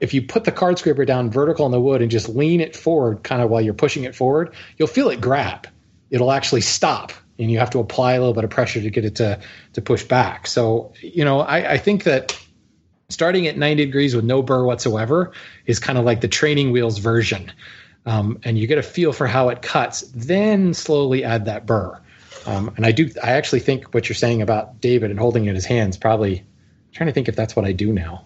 if you put the card scraper down vertical on the wood and just lean it forward kind of while you're pushing it forward, you'll feel it grab. It'll actually stop and you have to apply a little bit of pressure to get it to to push back. So, you know, I, I think that starting at 90 degrees with no burr whatsoever is kind of like the training wheels version. Um, and you get a feel for how it cuts, then slowly add that burr. Um, and I do, I actually think what you're saying about David and holding it in his hands probably I'm trying to think if that's what I do now.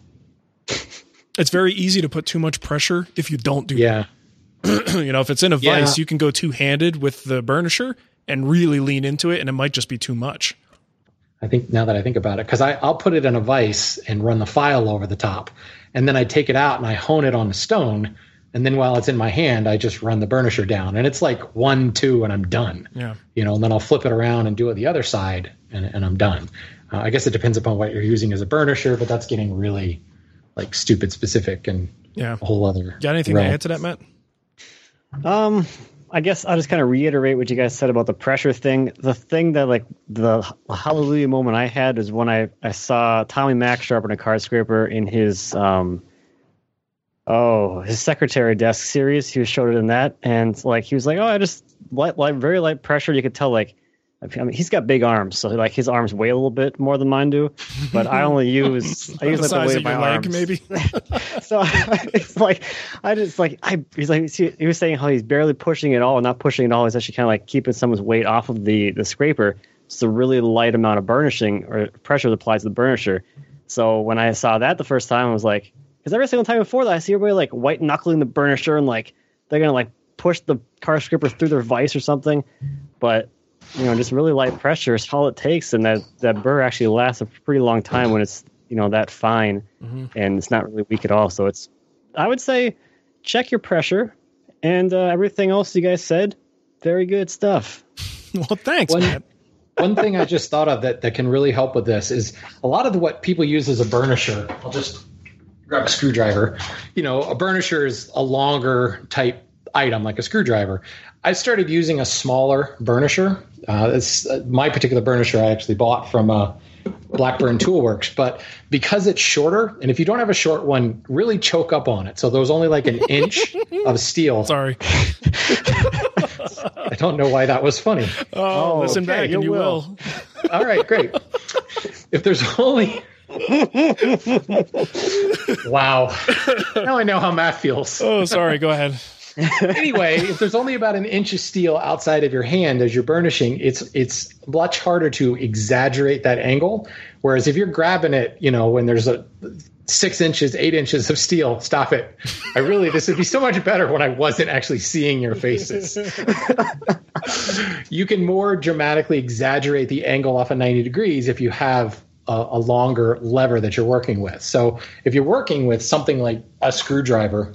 It's very easy to put too much pressure if you don't do yeah. you know, if it's in a Yeah. vice, you can go two handed with the burnisher and really lean into it, and it might just be too much. I think now that I think about it, because I'll put it in a vise and run the file over the top, and then I take it out and I hone it on the stone, and then while it's in my hand, I just run the burnisher down, and it's like one, two, and I'm done. Yeah. You know, and then I'll flip it around and do it the other side, and, and I'm done. Uh, I guess it depends upon what you're using as a burnisher, but that's getting really like stupid specific and Yeah. a whole other. Got anything realm. to add to that, Matt? Um, I guess I'll just kind of reiterate what you guys said about the pressure thing. The thing that like the hallelujah moment I had is when I, I saw Tommy Mac sharpen a card scraper in his um oh his secretary desk series. He was showed it in that, and like he was like, oh, I just light, light very light pressure. You could tell like. I mean, he's got big arms, so like his arms weigh a little bit more than mine do. But I only use I use the like the weight of my your leg, arms. maybe. so it's like I just like I he's like he was saying how he's barely pushing it all, not pushing it all. He's actually kind of like keeping someone's weight off of the the scraper. It's a really light amount of burnishing or pressure that applies to the burnisher. So when I saw that the first time, I was like, because every single time before that, I see everybody like white knuckling the burnisher and like they're gonna like push the card scraper through their vise or something. But you know, just really light pressure is all it takes, and that that burr actually lasts a pretty long time when it's you know that fine Mm-hmm. and it's not really weak at all. So it's, I would say, check your pressure and uh, everything else you guys said. Very good stuff. well, thanks, One, one thing I just thought of that, that can really help with this is a lot of the, what people use as a burnisher. I'll just grab a screwdriver. You know, a burnisher is a longer type item like a screwdriver. I started using a smaller burnisher. Uh, it's uh, my particular burnisher I actually bought from uh, Blackburn Toolworks, but because it's shorter, and if you don't have a short one, really choke up on it. So there was only like an inch of steel. Sorry. I don't know why that was funny. Oh, listen back and you will. All right, great. If there's only wow, now I know how Matt feels. Oh, sorry. Go ahead. Anyway, if there's only about an inch of steel outside of your hand as you're burnishing, it's it's much harder to exaggerate that angle. Whereas if you're grabbing it, you know, when there's a six inches, eight inches of steel, stop it. I really this would be so much better when I wasn't actually seeing your faces. you can more dramatically exaggerate the angle off of 90 degrees if you have a, a longer lever that you're working with. So if you're working with something like a screwdriver,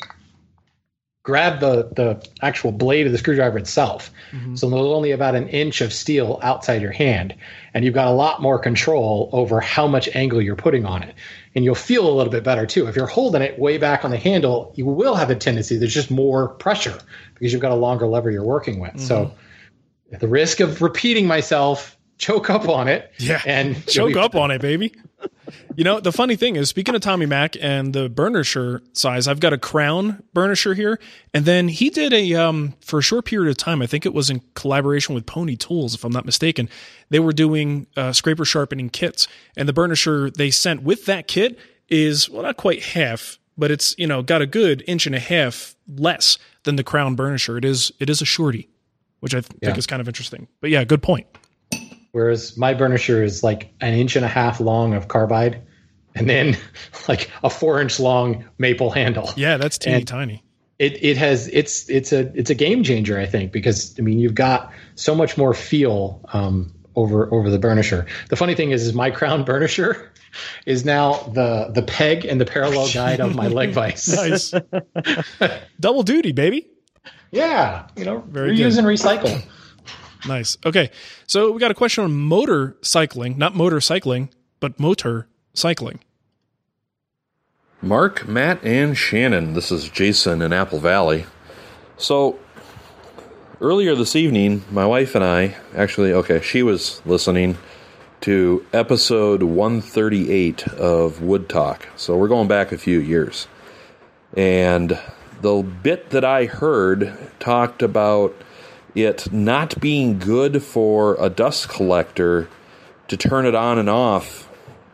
grab the the actual blade of the screwdriver itself. Mm-hmm. So there's only about an inch of steel outside your hand, and you've got a lot more control over how much angle you're putting on it. And you'll feel a little bit better too. If you're holding it way back on the handle, you will have a tendency. There's just more pressure because you've got a longer lever you're working with. So mm-hmm. at the risk of repeating myself, choke up on it. Yeah. And Choke up on it, baby. You know, the funny thing is, speaking of Tommy Mac and the burnisher size, I've got a crown burnisher here. And then he did a, um, for a short period of time, I think it was in collaboration with Pony Tools, if I'm not mistaken. They were doing uh, scraper sharpening kits. And the burnisher they sent with that kit is, well, not quite half, but it's, you know, got a good inch and a half less than the crown burnisher. It is, it is a shorty, which I th- Yeah. think is kind of interesting. But yeah, good point. Whereas my burnisher is like an inch and a half long of carbide and then like a four inch long maple handle. Yeah, that's teeny And tiny. It it has it's it's a it's a game changer, I think, because I mean you've got so much more feel um, over over the burnisher. The funny thing is, is my crown burnisher is now the the peg and the parallel guide of my leg vise. nice. Double duty, baby. Yeah, you know, Very reuse good. and recycle. Nice. Okay. So we got a question on motor cycling, not motor cycling, but motor cycling. Mark, Matt, and Shannon. This is Jason in Apple Valley. So, earlier this evening, my wife and I actually, okay, she was listening to episode 138 of Wood Talk. So, we're going back a few years. And the bit that I heard talked about it not being good for a dust collector to turn it on and off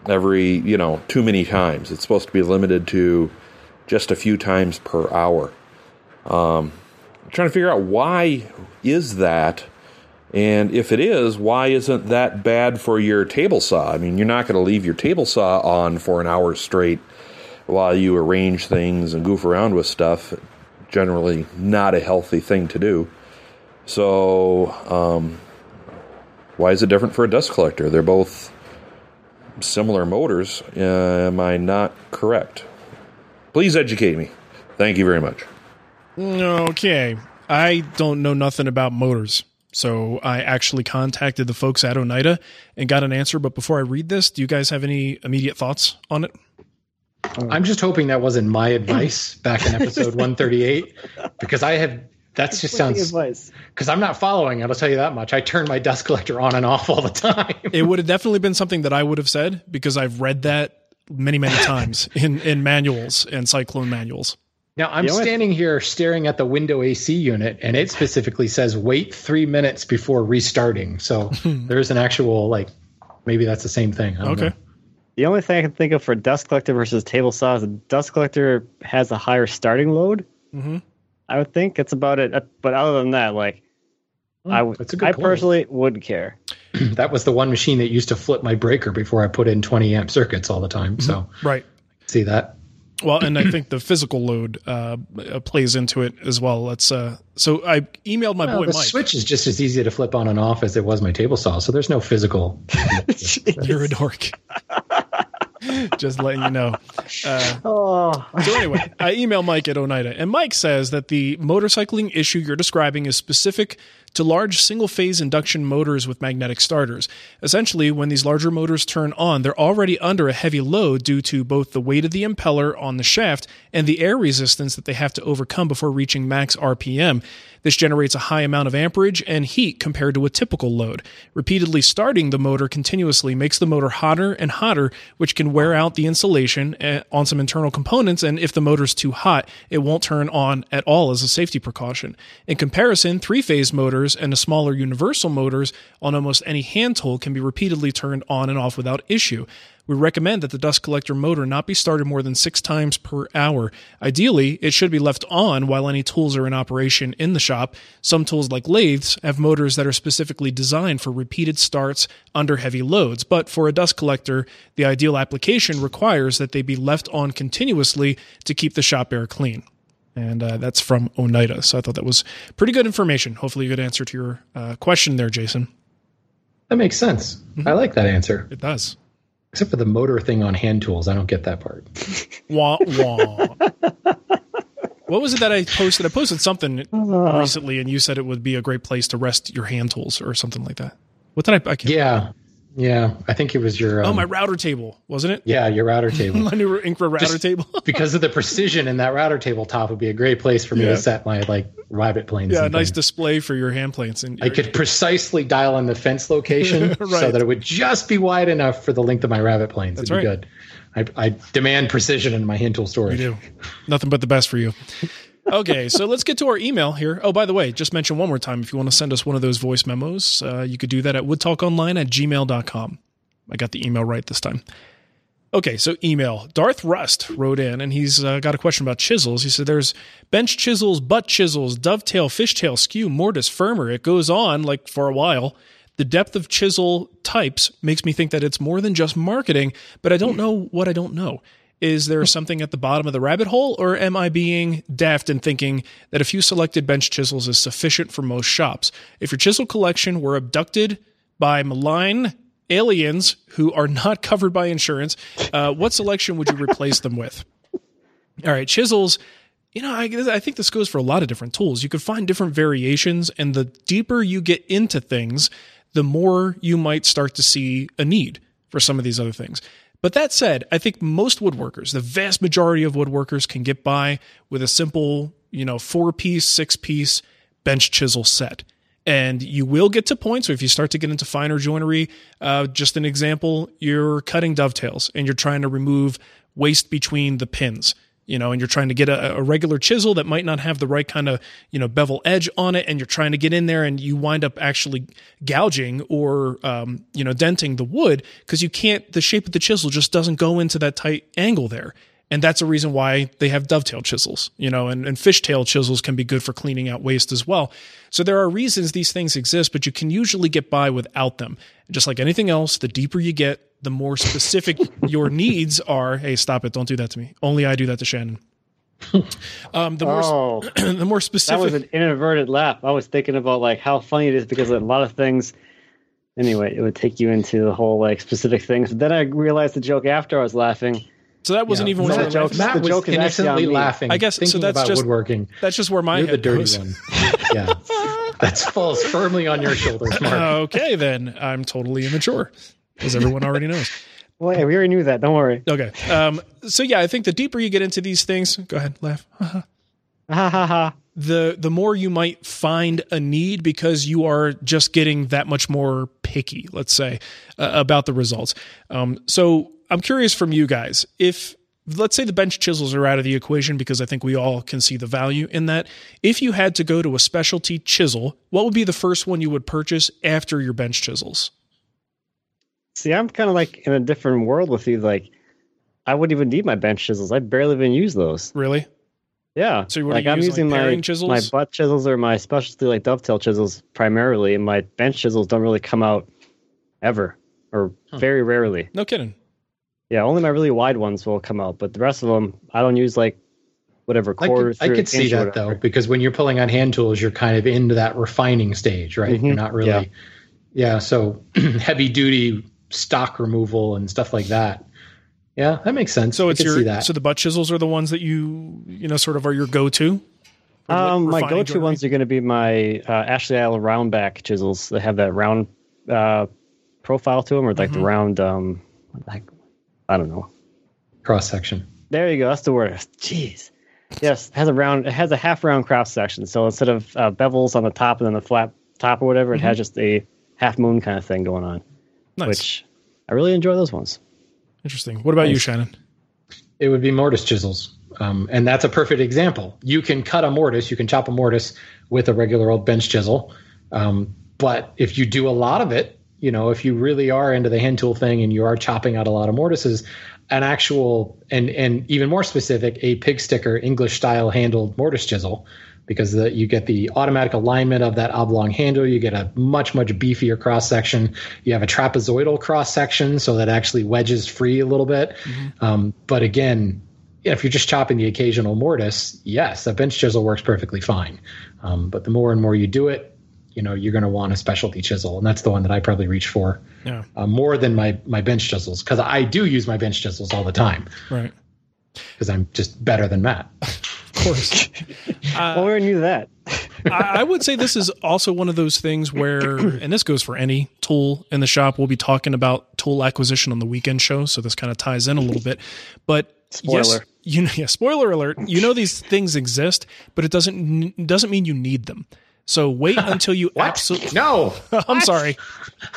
every, you know, too many times. It's supposed to be limited to just a few times per hour. Um, I'm trying to figure out why is that, and if it is, why isn't that bad for your table saw? I mean, you're not going to leave your table saw on for an hour straight while you arrange things and goof around with stuff. Generally, not a healthy thing to do. So, um, why is it different for a dust collector? They're both similar motors. Uh, am I not correct? Please educate me. Thank you very much. Okay. I don't know nothing about motors. So I actually contacted the folks at Oneida and got an answer. But before I read this, do you guys have any immediate thoughts on it? I'm just hoping that wasn't my advice back in episode 138 because I have that just sounds because I'm not following it. I'll tell you that much. I turn my dust collector on and off all the time. It would have definitely been something that I would have said because I've read that many, many times in, in manuals and cyclone manuals. Now I'm The only- standing here staring at the window AC unit, and it specifically says wait three minutes before restarting. So there's an actual like maybe that's the same thing. I don't Okay. know. The only thing I can think of for dust collector versus table saw is a dust collector has a higher starting load. Mm-hmm. I would think it's about it. But other than that, like, I would, that's a good I point. personally wouldn't care. that was the one machine that used to flip my breaker before I put in 20 amp circuits all the time. So Right. see that. Well, and I think the physical load uh, uh, plays into it as well. Let's. Uh, so I emailed my Well, boy the Mike. switch is just as easy to flip on and off as it was my table saw. So there's no physical. You're a dork. Just letting you know. Uh, Oh, so anyway, I email Mike at Oneida, and Mike says that the motorcycling issue you're describing is specific to large single-phase induction motors with magnetic starters. Essentially, when these larger motors turn on, they're already under a heavy load due to both the weight of the impeller on the shaft and the air resistance that they have to overcome before reaching max RPM. This generates a high amount of amperage and heat compared to a typical load. Repeatedly starting the motor continuously makes the motor hotter and hotter, which can wear out the insulation eh, on some internal components. And if the motor's too hot, it won't turn on at all as a safety precaution. In comparison, three phase motors and the smaller universal motors on almost any hand tool can be repeatedly turned on and off without issue. We recommend that the dust collector motor not be started more than six times per hour. Ideally, it should be left on while any tools are in operation in the shop. Some tools, like lathes, have motors that are specifically designed for repeated starts under heavy loads. But for a dust collector, the ideal application requires that they be left on continuously to keep the shop air clean. And uh, that's from Oneida. So I thought that was pretty good information. Hopefully, a good answer to your uh, question there, Jason. That makes sense. Mm-hmm. I like that answer. It does. Except for the motor thing on hand tools. I don't get that part. Wah, wah. what was it that I posted? I posted something recently, and you said it would be a great place to rest your hand tools or something like that. What did I? I can't, Yeah. Yeah. I think it was your. oh, um, my router table, wasn't it? Yeah, your router table. my new infrared router Just- table. because of the precision in that router table top would be a great place for me Yeah. to set my like rabbet planes. yeah, nice things. display for your hand planes. And I could precisely dial in the fence location so that it would just be wide enough for the length of my rabbet planes. That's It'd be right. good. I, I demand precision in my hand tool storage. You do. Nothing but the best for you. Okay, so let's get to our email here. Oh, by the way, just mention one more time if you want to send us one of those voice memos, uh, you could do that at woodtalkonline at gmail.com. I got the email right this time. Okay, so email. Darth Rust wrote in and he's uh, got a question about chisels. He said there's bench chisels, butt chisels, dovetail, fishtail, skew, mortise, firmer. It goes on like for a while. The depth of chisel types makes me think that it's more than just marketing, but I don't know what I don't know. Is there something at the bottom of the rabbit hole, or am I being daft in thinking that a few selected bench chisels is sufficient for most shops? If your chisel collection were abducted by malign aliens who are not covered by insurance, uh, what selection would you replace them with? All right, chisels. You know, I, I think this goes for a lot of different tools. You could find different variations, and the deeper you get into things, the more you might start to see a need for some of these other things. But that said, I think most woodworkers, the vast majority of woodworkers, can get by with a simple, you know, four piece, six piece bench chisel set. And you will get to points where if you start to get into finer joinery, uh, just an example, you're cutting dovetails and you're trying to remove waste between the pins you know, and you're trying to get a, a, regular chisel that might not have the right kind of, you know, bevel edge on it, and you're trying to get in there and you wind up actually gouging or, um, you know, denting the wood because you can't, the shape of the chisel just doesn't go into that tight angle there. And that's a reason why they have dovetail chisels, you know, and, and fishtail chisels can be good for cleaning out waste as well. So there are reasons these things exist, but you can usually get by without them. Just like anything else, the deeper you get, the more specific your needs are. Hey, stop it! Don't do that to me. Only I do that to Shannon. Um, the more Oh. the more specific. That was an inadvertent laugh. I was thinking about like how funny it is because a lot of things. Anyway, it would take you into the whole like specific things. But then I realized the joke after I was laughing. So that wasn't even so what the you were joke. laughing Matt the was joke actually on innocently laughing. I guess so. That's about just woodworking. That's just where my You're the dirty goes. one. yeah, that falls firmly on your shoulders, Mark. okay, then I'm totally immature, as everyone already knows. Well, yeah, we already knew that. Don't worry. Okay. Um, so yeah, I think the deeper you get into these things, go ahead, laugh. Ha ha ha. the the more you might find a need because you are just getting that much more picky, let's say, uh, about the results. Um, so I'm curious from you guys if let's say the bench chisels are out of the equation because I think we all can see the value in that. If you had to go to a specialty chisel, what would be the first one you would purchase after your bench chisels? See, I'm kind of like in a different world with you. Like, I wouldn't even need my bench chisels. I barely even use those. Really? Yeah. So you would like I'm use, using like, my chisels? my butt chisels or my specialty like dovetail chisels primarily, and my bench chisels don't really come out ever or very rarely. No kidding. Yeah, only my really wide ones will come out, but the rest of them I don't use like whatever I could, I could see that though, because when you're pulling on hand tools, you're kind of into that refining stage, right? You're Mhm, not really, yeah. yeah. so heavy duty stock removal and stuff like that. Yeah, that makes sense. So I it's your see that. so the butt chisels are the ones that you you know sort of are your go to. Um, my go-to joinery? ones are going to be my uh, Ashley Iles roundback chisels. They have that round uh, profile to them, or like the Mm-hmm. round, um, like I don't know. cross section. There you go. That's the word. Jeez. Yes, it has a round. It has a half round cross section. So instead of uh, bevels on the top and then the flat top or whatever, it has just a half moon kind of thing going on. Nice. Which I really enjoy those ones. Interesting. What about you, Shannon? It would be mortise chisels. Um, and that's a perfect example. You can cut a mortise, you can chop a mortise with a regular old bench chisel. Um, but if you do a lot of it, you know, if you really are into the hand tool thing and you are chopping out a lot of mortises, an actual and and even more specific, a pig sticker English style handled mortise chisel, because the, you get the automatic alignment of that oblong handle. You get a much much beefier cross section. You have a trapezoidal cross section, so that actually wedges free a little bit. Um, but again, if you're just chopping the occasional mortise, yes, a bench chisel works perfectly fine. Um, but the more and more you do it, you know, you're going to want a specialty chisel, and that's the one that I probably reach for Yeah. uh, more than my my bench chisels because I do use my bench chisels all the time Right. Because I'm just better than Matt. Of course. well, we already knew that. I, I would say this is also one of those things where, and this goes for any tool in the shop. We'll be talking about tool acquisition on the weekend show, so this kind of ties in a little bit. But yes, Spoiler. you know, yeah, spoiler alert. You know these things exist, but it doesn't doesn't mean you need them. So wait until you absolutely. No, I'm sorry.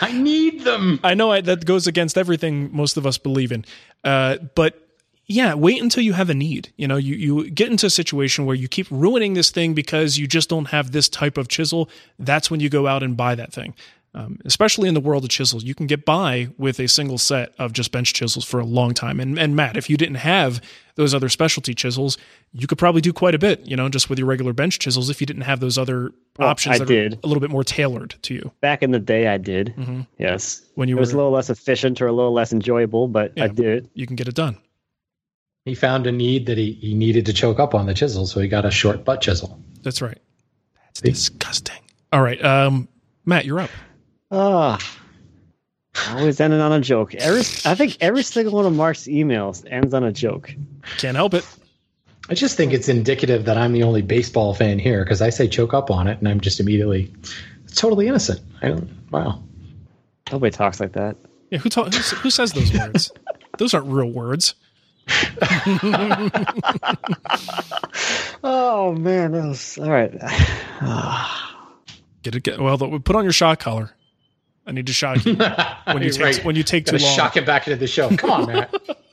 I need them. I know I, that goes against everything most of us believe in. Uh, but yeah, wait until you have a need. You know, you, you get into a situation where you keep ruining this thing because you just don't have this type of chisel. That's when you go out and buy that thing. Um, especially in the world of chisels, you can get by with a single set of just bench chisels for a long time. And, and Matt, if you didn't have those other specialty chisels, you could probably do quite a bit, you know, just with your regular bench chisels if you didn't have those other Well, options I did. are a little bit more tailored to you. Back in the day, I did. Yes. When you it was a little less efficient or a little less enjoyable, but I did. You can get it done. He found a need that he, he needed to choke up on the chisel, so he got a short butt chisel. That's right. That's disgusting. All right. Um, Matt, you're up. Ah. Always ending on a joke. Every, I think every single one of Mark's emails ends on a joke. Can't help it. I just think it's indicative that I'm the only baseball fan here because I say choke up on it, and I'm just immediately totally innocent. I don't. Wow. Nobody talks like that. Yeah, who, ta- who, s- who says those words? those aren't real words. Oh man, that was all right. Get it. Get, well, the, put on your shock collar. I need to shock you when you take right. when you take too Gotta long. shock it back into the show. Come on, man.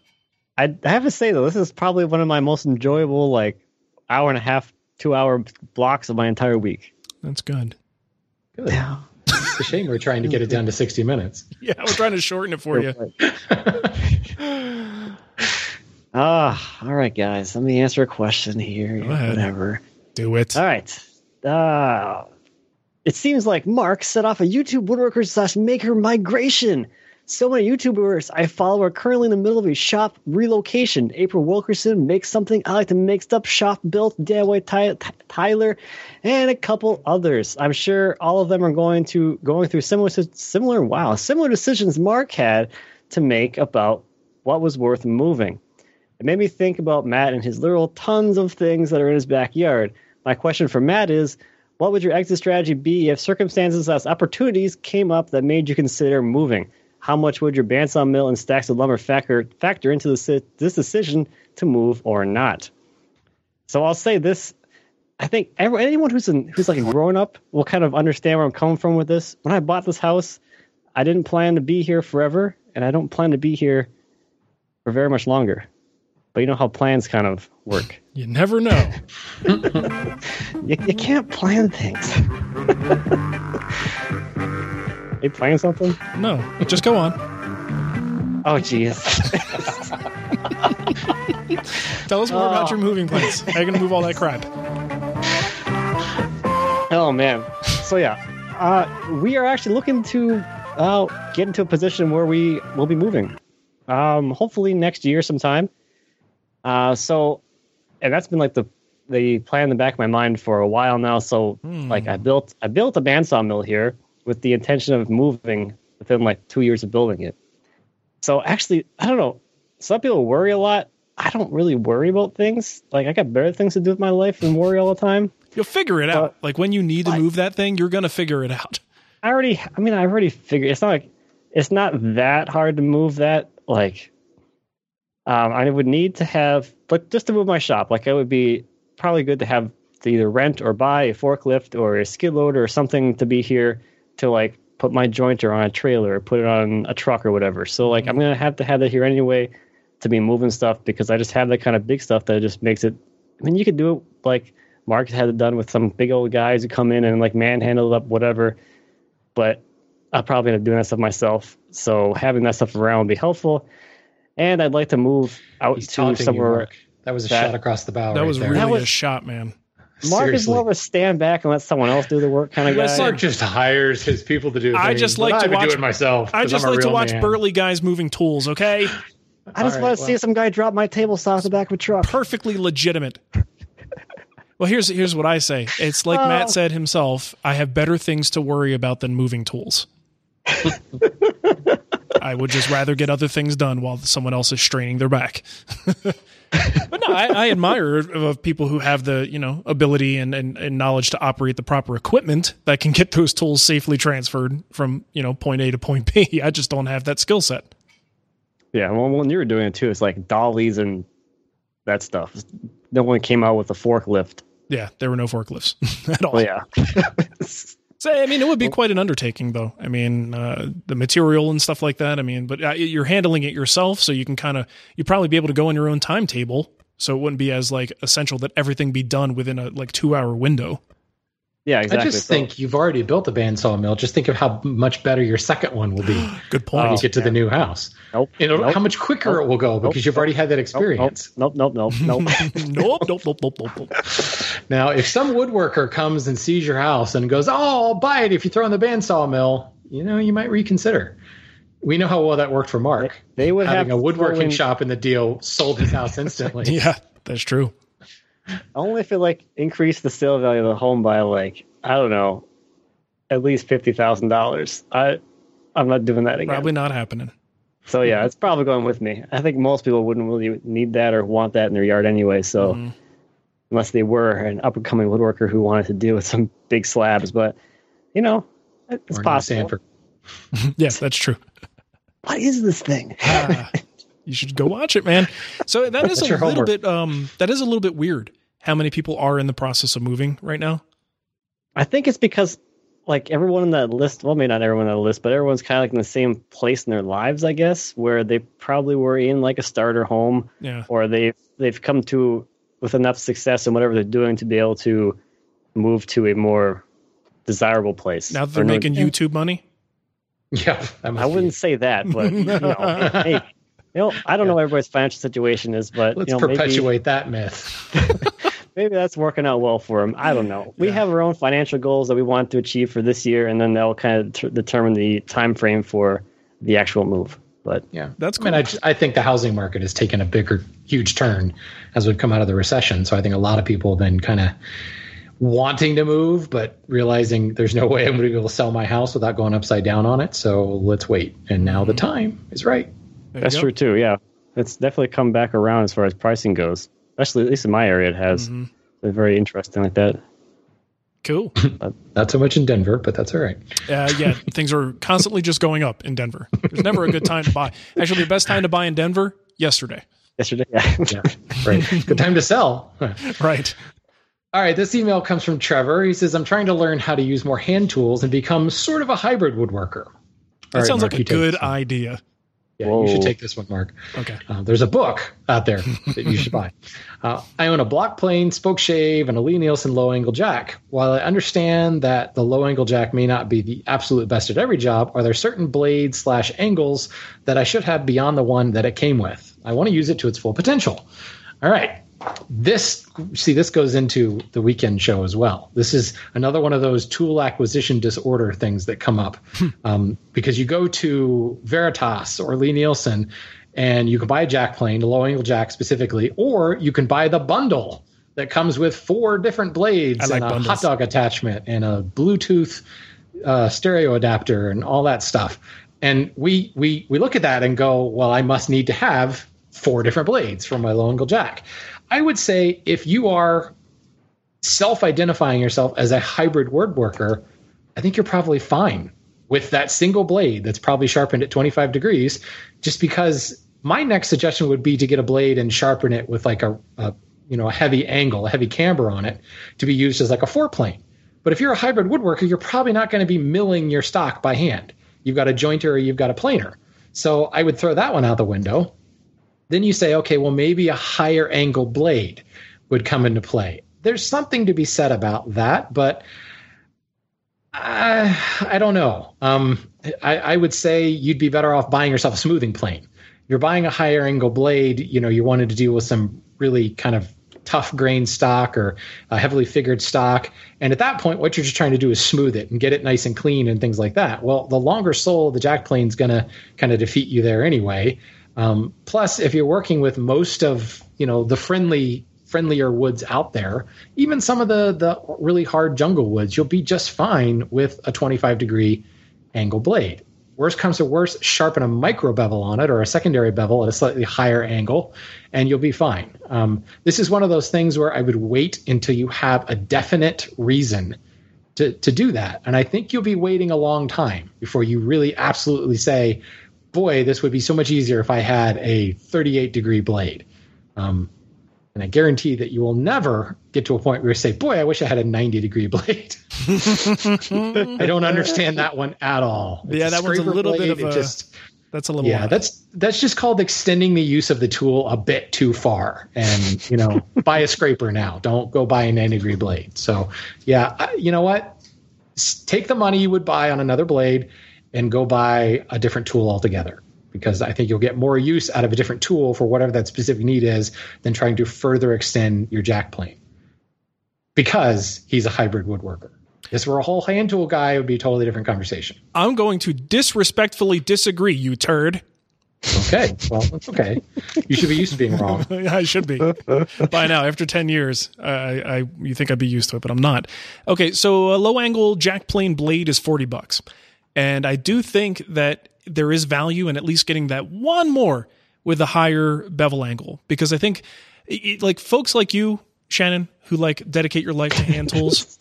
I, I have to say though, this is probably one of my most enjoyable like hour and a half, two hour blocks of my entire week. That's good. Good. Yeah. It's a shame we're trying to get it down to 60 minutes. Yeah, we're trying to shorten it for you. Ah, all right, guys. Let me answer a question here. ahead. Whatever. Do it. All right. Uh, it seems like Marc set off a YouTube woodworker slash maker migration. So many YouTubers I follow are currently in the middle of a shop relocation. April Wilkerson makes something. I like to make up, Shop built. Ty- Ty- Tyler, and a couple others. I'm sure all of them are going to going through similar similar wow similar decisions Marc had to make about what was worth moving. It made me think about Matt and his literal tons of things that are in his backyard. My question for Matt is what would your exit strategy be if circumstances as opportunities came up that made you consider moving? How much would your bandsaw mill and stacks of lumber factor, factor into this, this decision to move or not? So I'll say this. I think every, anyone who's in, who's like a grown up will kind of understand where I'm coming from with this. When I bought this house, I didn't plan to be here forever, and I don't plan to be here for very much longer. But you know how plans kind of work. You never know. You, you can't plan things. Are you playing something? No, just go on. Oh, jeez. Tell us more about Oh. your moving plans. How are you gonna move all that crap? Oh man. So yeah, uh, we are actually looking to uh, get into a position where we will be moving. Um, hopefully next year sometime. Uh, so, and that's been like the the plan in the back of my mind for a while now. So, like, I built I built a bandsaw mill here with the intention of moving within like two years of building it. So actually, I don't know. Some people worry a lot. I don't really worry about things. Like, I got better things to do with my life than worry all the time. You'll figure it out. Like when you need to move that thing, you're gonna figure it out. I already, I mean, I already figured it's not like it's not that hard to move that. Like, um, I would need to have, but just to move my shop, like it would be probably good to have to either rent or buy a forklift or a skid loader or something to be here to like put my jointer on a trailer or put it on a truck or whatever. So like I'm gonna have to have that here anyway to be moving stuff because I just have that kind of big stuff that just makes it. I mean, you could do it like Marc had it done with some big old guys who come in and like manhandle it up, whatever. But I'll probably end up doing that stuff myself. So having that stuff around would be helpful. And I'd like to move out He's to taunting you, somewhere. Marc. That was a shot across the bow. That right was there. really That was- a shot, man. Marc is Seriously. more of a stand back and let someone else do the work kind of guy. Marc just hires his people to do. I things, just like I to would watch do it myself. I 'cause just I'm like to watch man. burly guys moving tools. Okay, I just All want right, to see some guy drop my table saw off the back of a truck. perfectly legitimate. Well, here's here's what I say. It's like Oh. Matt said himself. I have better things to worry about than moving tools. I would just rather get other things done while someone else is straining their back. but no, I, I admire of people who have the you know ability and, and, and knowledge to operate the proper equipment that can get those tools safely transferred from you know point A to point B. I just don't have that skill set. Yeah, well, when you were doing it too, it's like dollies and that stuff. No one came out with a forklift. Yeah, there were no forklifts at all. Well, yeah. So I mean, it would be quite an undertaking, though. I mean, uh, the material and stuff like that. I mean, but uh, you're handling it yourself, so you can kind of you probably be able to go on your own timetable. So it wouldn't be as like essential that everything be done within a like two hour window. Yeah, I just think you've already built a bandsaw mill. Just think of how much better your second one will be. Good point. when you get to the new house. Nope. You know Nope. how much quicker Nope. it will go because Nope. you've already had that experience. Nope, nope, nope, nope, nope. nope, nope, nope, nope, nope, nope. Now, if some woodworker comes and sees your house and goes, "Oh, I'll buy it if you throw in the bandsaw mill," you know, you might reconsider. We know how well that worked for Marc. They would having have a woodworking throwing- shop in the deal sold his house instantly. yeah, that's true. Only if it like increased the sale value of the home by like I don't know, at least fifty thousand dollars. I I'm not doing that again. Probably not happening. So yeah, it's probably going with me. I think most people wouldn't really need that or want that in their yard anyway. So Mm-hmm. unless they were an up and coming woodworker who wanted to deal with some big slabs, but you know, it's Or possible. Yes, that's true. What is this thing? Ah, you should go watch it, man. So that is a little homework. bit um that is a little bit weird how many people are in the process of moving right now. I think it's because like everyone on that list, well, maybe not everyone on the list, but everyone's kind of like in the same place in their lives, I guess, where they probably were in like a starter home, Yeah. or they've they've come to with enough success in whatever they're doing to be able to move to a more desirable place. Now that they're Or no- making YouTube money. Yeah, I wouldn't say that, but you know, hey, you know, I don't know what everybody's financial situation is, but Let's you know, maybe- perpetuate that myth. maybe that's working out well for them. I don't know. We have our own financial goals that we want to achieve for this year, and then that will kind of t- determine the time frame for the actual move. But Yeah, that's. I mean, I, I think the housing market has taken a bigger, huge turn as we've come out of the recession. So I think a lot of people have been kind of wanting to move, but realizing there's no way I'm going to be able to sell my house without going upside down on it. So let's wait. And now the mm-hmm. time is right. That's true too. Yeah, it's definitely come back around as far as pricing goes. Especially at least in my area, it has. Mm-hmm. It's very interesting like that. Cool. Not so much in Denver, but that's all right. Uh, yeah, things are constantly just going up in Denver. There's never a good time to buy. Actually, the best time to buy in Denver yesterday. Yesterday, yeah. yeah, right. Good time to sell. right. All right, this email comes from Trevor. He says, I'm trying to learn how to use more hand tools and become sort of a hybrid woodworker. That All right, sounds Marc, like a good this one. idea. Yeah, you should take this one, Marc. Okay. Uh, there's a book out there that you should buy. Uh, I own a block plane, spoke shave, and a Lie-Nielsen low angle jack. While I understand that the low angle jack may not be the absolute best at every job, are there certain blades slash angles that I should have beyond the one that it came with? I want to use it to its full potential. All right. This see this goes into the weekend show as well. This is another one of those tool acquisition disorder things that come up um, because you go to Veritas or Lie-Nielsen and you can buy a jack plane, a low angle jack specifically, or you can buy the bundle that comes with four different blades like and a bundles. hot dog attachment and a Bluetooth uh, stereo adapter and all that stuff. And we we we look at that and go, well, I must need to have four different blades for my low angle jack. I would say if you are self-identifying yourself as a hybrid woodworker, I think you're probably fine with that single blade that's probably sharpened at 25 degrees. Just because my next suggestion would be to get a blade and sharpen it with like a, a you know a heavy angle, a heavy camber on it to be used as like a fore plane. But if you're a hybrid woodworker, you're probably not going to be milling your stock by hand. You've got a jointer or you've got a planer. So I would throw that one out the window. Then you say, okay, well, maybe a higher angle blade would come into play. There's something to be said about that, but I, I don't know. Um, I, I would say you'd be better off buying yourself a smoothing plane. You're buying a higher angle blade, you know, you wanted to deal with some really kind of tough grain stock or a heavily figured stock. And at that point, what you're just trying to do is smooth it and get it nice and clean and things like that. Well, the longer sole of the jack plane is going to kind of defeat you there anyway. Um, plus, if you're working with most of you know the friendly friendlier woods out there, even some of the the really hard jungle woods, you'll be just fine with a 25 degree angle blade. Worst comes to worst, sharpen a micro bevel on it or a secondary bevel at a slightly higher angle, and you'll be fine. Um, this is one of those things where I would wait until you have a definite reason to, to do that. And I think you'll be waiting a long time before you really absolutely say, boy, this would be so much easier if I had a 38 degree blade. Um, and I guarantee that you will never get to a point where you say, boy, I wish I had a 90 degree blade. I don't understand that one at all. It's yeah, that one's a little bit of it a. just that's a little. yeah odd. that's that's just called extending the use of the tool a bit too far and you know buy a scraper now don't go buy a 90 degree blade so yeah you know what take the money you would buy on another blade and go buy a different tool altogether because i think you'll get more use out of a different tool for whatever that specific need is than trying to further extend your jack plane because he's a hybrid woodworker if this were a whole hand tool guy it would be a totally different conversation I'm going to disrespectfully disagree, you turd. Okay, well, that's okay. You should be used to being wrong. I should be by now. After ten years, I, I you think I'd be used to it, but I'm not. Okay, so a low angle jack plane blade is forty bucks. And I do think that there is value in at least getting that one more with a higher bevel angle because I think it, like folks like you, Shannon, who like dedicate your life to hand tools.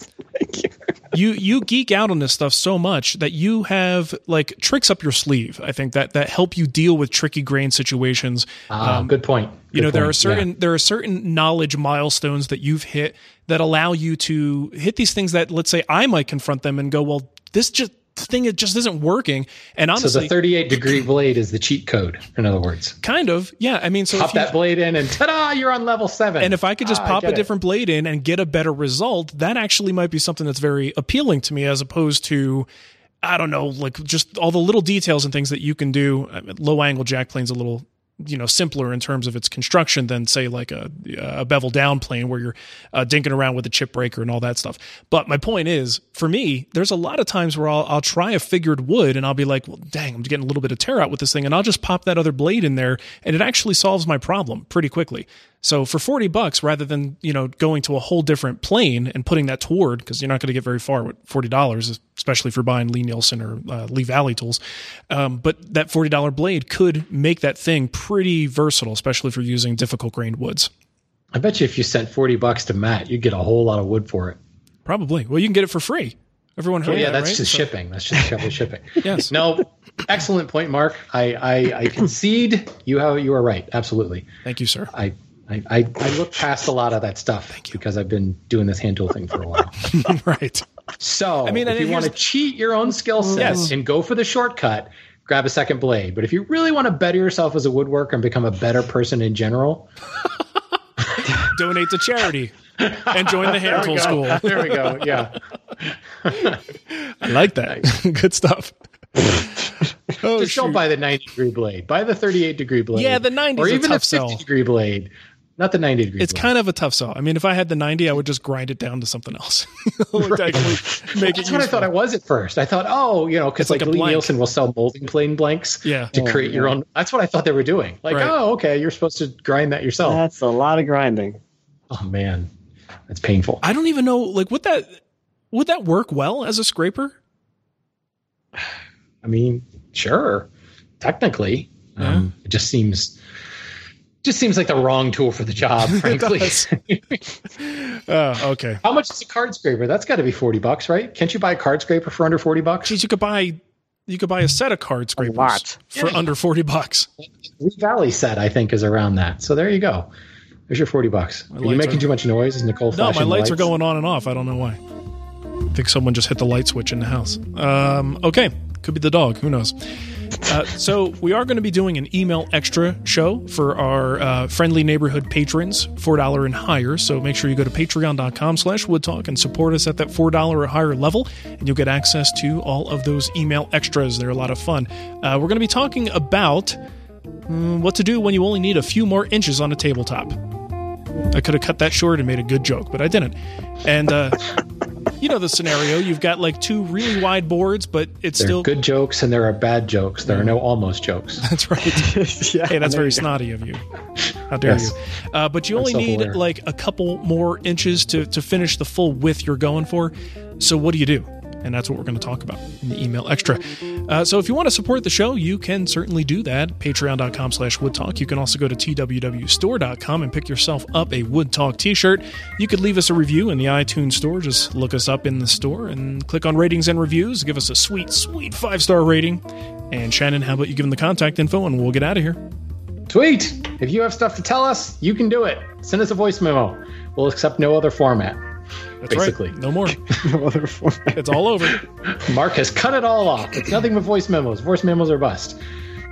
you you geek out on this stuff so much that you have like tricks up your sleeve. I think that that help you deal with tricky grain situations. Ah, good point. you Good know there are certain Yeah. there are certain knowledge milestones that you've hit that allow you to hit these things that let's say I might confront them and go, well, this just thing it just isn't working. And honestly, so the 38 degree blade is the cheat code. In other words, kind of yeah. I mean, so pop if you- that blade in and ta-da, you're on level seven. and if I could just Ah, pop a get it. different blade in and get a better result, that actually might be something that's very appealing to me as opposed to, I don't know, like just all the little details and things that you can do. Low angle jack plane's a little, you know, simpler in terms of its construction than say like a, a bevel down plane where you're uh, dinking around with a chip breaker and all that stuff. But my point is, for me, there's a lot of times where I'll, I'll try a figured wood and I'll be like, well, dang, I'm getting a little bit of tear out with this thing, and I'll just pop that other blade in there, and it actually solves my problem pretty quickly. So for 40 bucks, rather than, you know, going to a whole different plane and putting that toward, because you're not going to get very far with $40, especially if you're buying Lie-Nielsen or uh, Lee Valley tools. Um, but that $40 blade could make that thing pretty versatile, especially if you're using difficult grained woods. I bet you if you sent 40 bucks to Matt, you'd get a whole lot of wood for it. Probably. Well, you can get it for free. Everyone heard Oh, yeah, that, that's right? just So- shipping. That's just shipping. Yes. No, excellent point, Marc. I, I, I concede you have you are right. Absolutely. Thank you, sir. I, I, I, I look past a lot of that stuff because I've been doing this hand tool thing for a while. right. So, I mean, if you want to cheat your own skill set Yes. and go for the shortcut, grab a second blade. But if you really want to better yourself as a woodworker and become a better person in general, Donate to charity and join the hand tool school. There we go. Yeah. I like that. Good stuff. Oh, just don't buy the 90 degree blade. Buy the 38 degree blade. Yeah, the 90 or even a tough 50 sell. degree blade. Not the 90 degree. It's blade. kind of a tough saw. I mean, if I had the 90, I would just grind it down to something else. Like, to make That's it what I thought I was at first. I thought, oh, you know, because like, like Lee blank. Nielsen will sell molding plane blanks Yeah. to Oh, create your own. That's what I thought they were doing. Like, Right. oh, okay, you're supposed to grind that yourself. That's a lot of grinding. oh man, that's painful. I don't even know, like, would that would that work well as a scraper? I mean, sure, technically, um, it just seems just seems like the wrong tool for the job. Frankly, does. Oh, okay. how much is a card scraper? That's got to be forty bucks, right? Can't you buy a card scraper for under forty bucks? Geez, you could buy you could buy a set of card scrapers for Yeah. under 40 bucks. Lee Valley set, I think, is around that. So there you go. There's your forty bucks. Are you lights making are- too much noise? Is Nicole? No, my flashing lights are going on and off. I don't know why. I think someone just hit the light switch in the house. Um, okay, could be the dog. Who knows? Uh, so we are going to be doing an email extra show for our uh, friendly neighborhood patrons, four dollar and higher. So make sure you go to Patreon.com/slash Woodtalk and support us at that four dollar or higher level, and you'll get access to all of those email extras. They're a lot of fun. Uh, we're going to be talking about mm, what to do when you only need a few more inches on a tabletop. I could have cut that short and made a good joke, but I didn't. And uh, you know the scenario: you've got like two really wide boards, but it's There are still good jokes and there are bad jokes. There are no almost jokes. That's right. yeah, hey, that's very you snotty of you. How dare Yes. you? Uh, but you I'm only need self-aware. like a couple more inches to to finish the full width you're going for. So what do you do? And that's what we're going to talk about in the email extra. Uh, so if you want to support the show, you can certainly do that. Patreon.com slash Woodtalk. You can also go to twwstore.com and pick yourself up a Wood Talk t-shirt. You could leave us a review in the iTunes store. Just look us up in the store and click on ratings and reviews. Give us a sweet, sweet five-star rating. And Shannon, how about you give them the contact info and we'll get out of here. Tweet. If you have stuff to tell us, you can do it. Send us a voice memo. We'll accept no other format. That's Basically. right. No more. No other format. It's all over. Marc has cut it all off. It's nothing but voice memos. Voice memos are bust.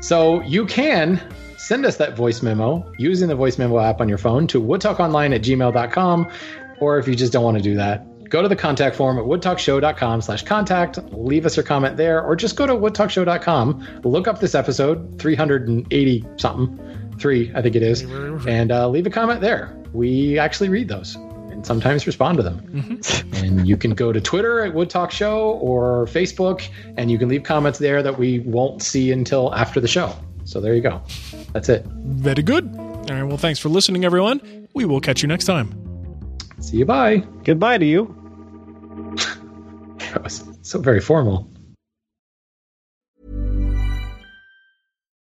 So you can send us that voice memo using the voice memo app on your phone to woodtalkonline at gmail.com. Or if you just don't want to do that, go to the contact form at woodtalkshow.com slash contact, leave us your comment there, or just go to woodtalkshow.com, look up this episode, 380 something, three, I think it is, and uh, leave a comment there. We actually read those and sometimes respond to them. Mm-hmm. And you can go to Twitter at Wood Talk Show or Facebook, and you can leave comments there that we won't see until after the show. So there you go. That's it. Very good. All right. Well, thanks for listening, everyone. We will catch you next time. See you. Bye. Goodbye to you. That was so very formal.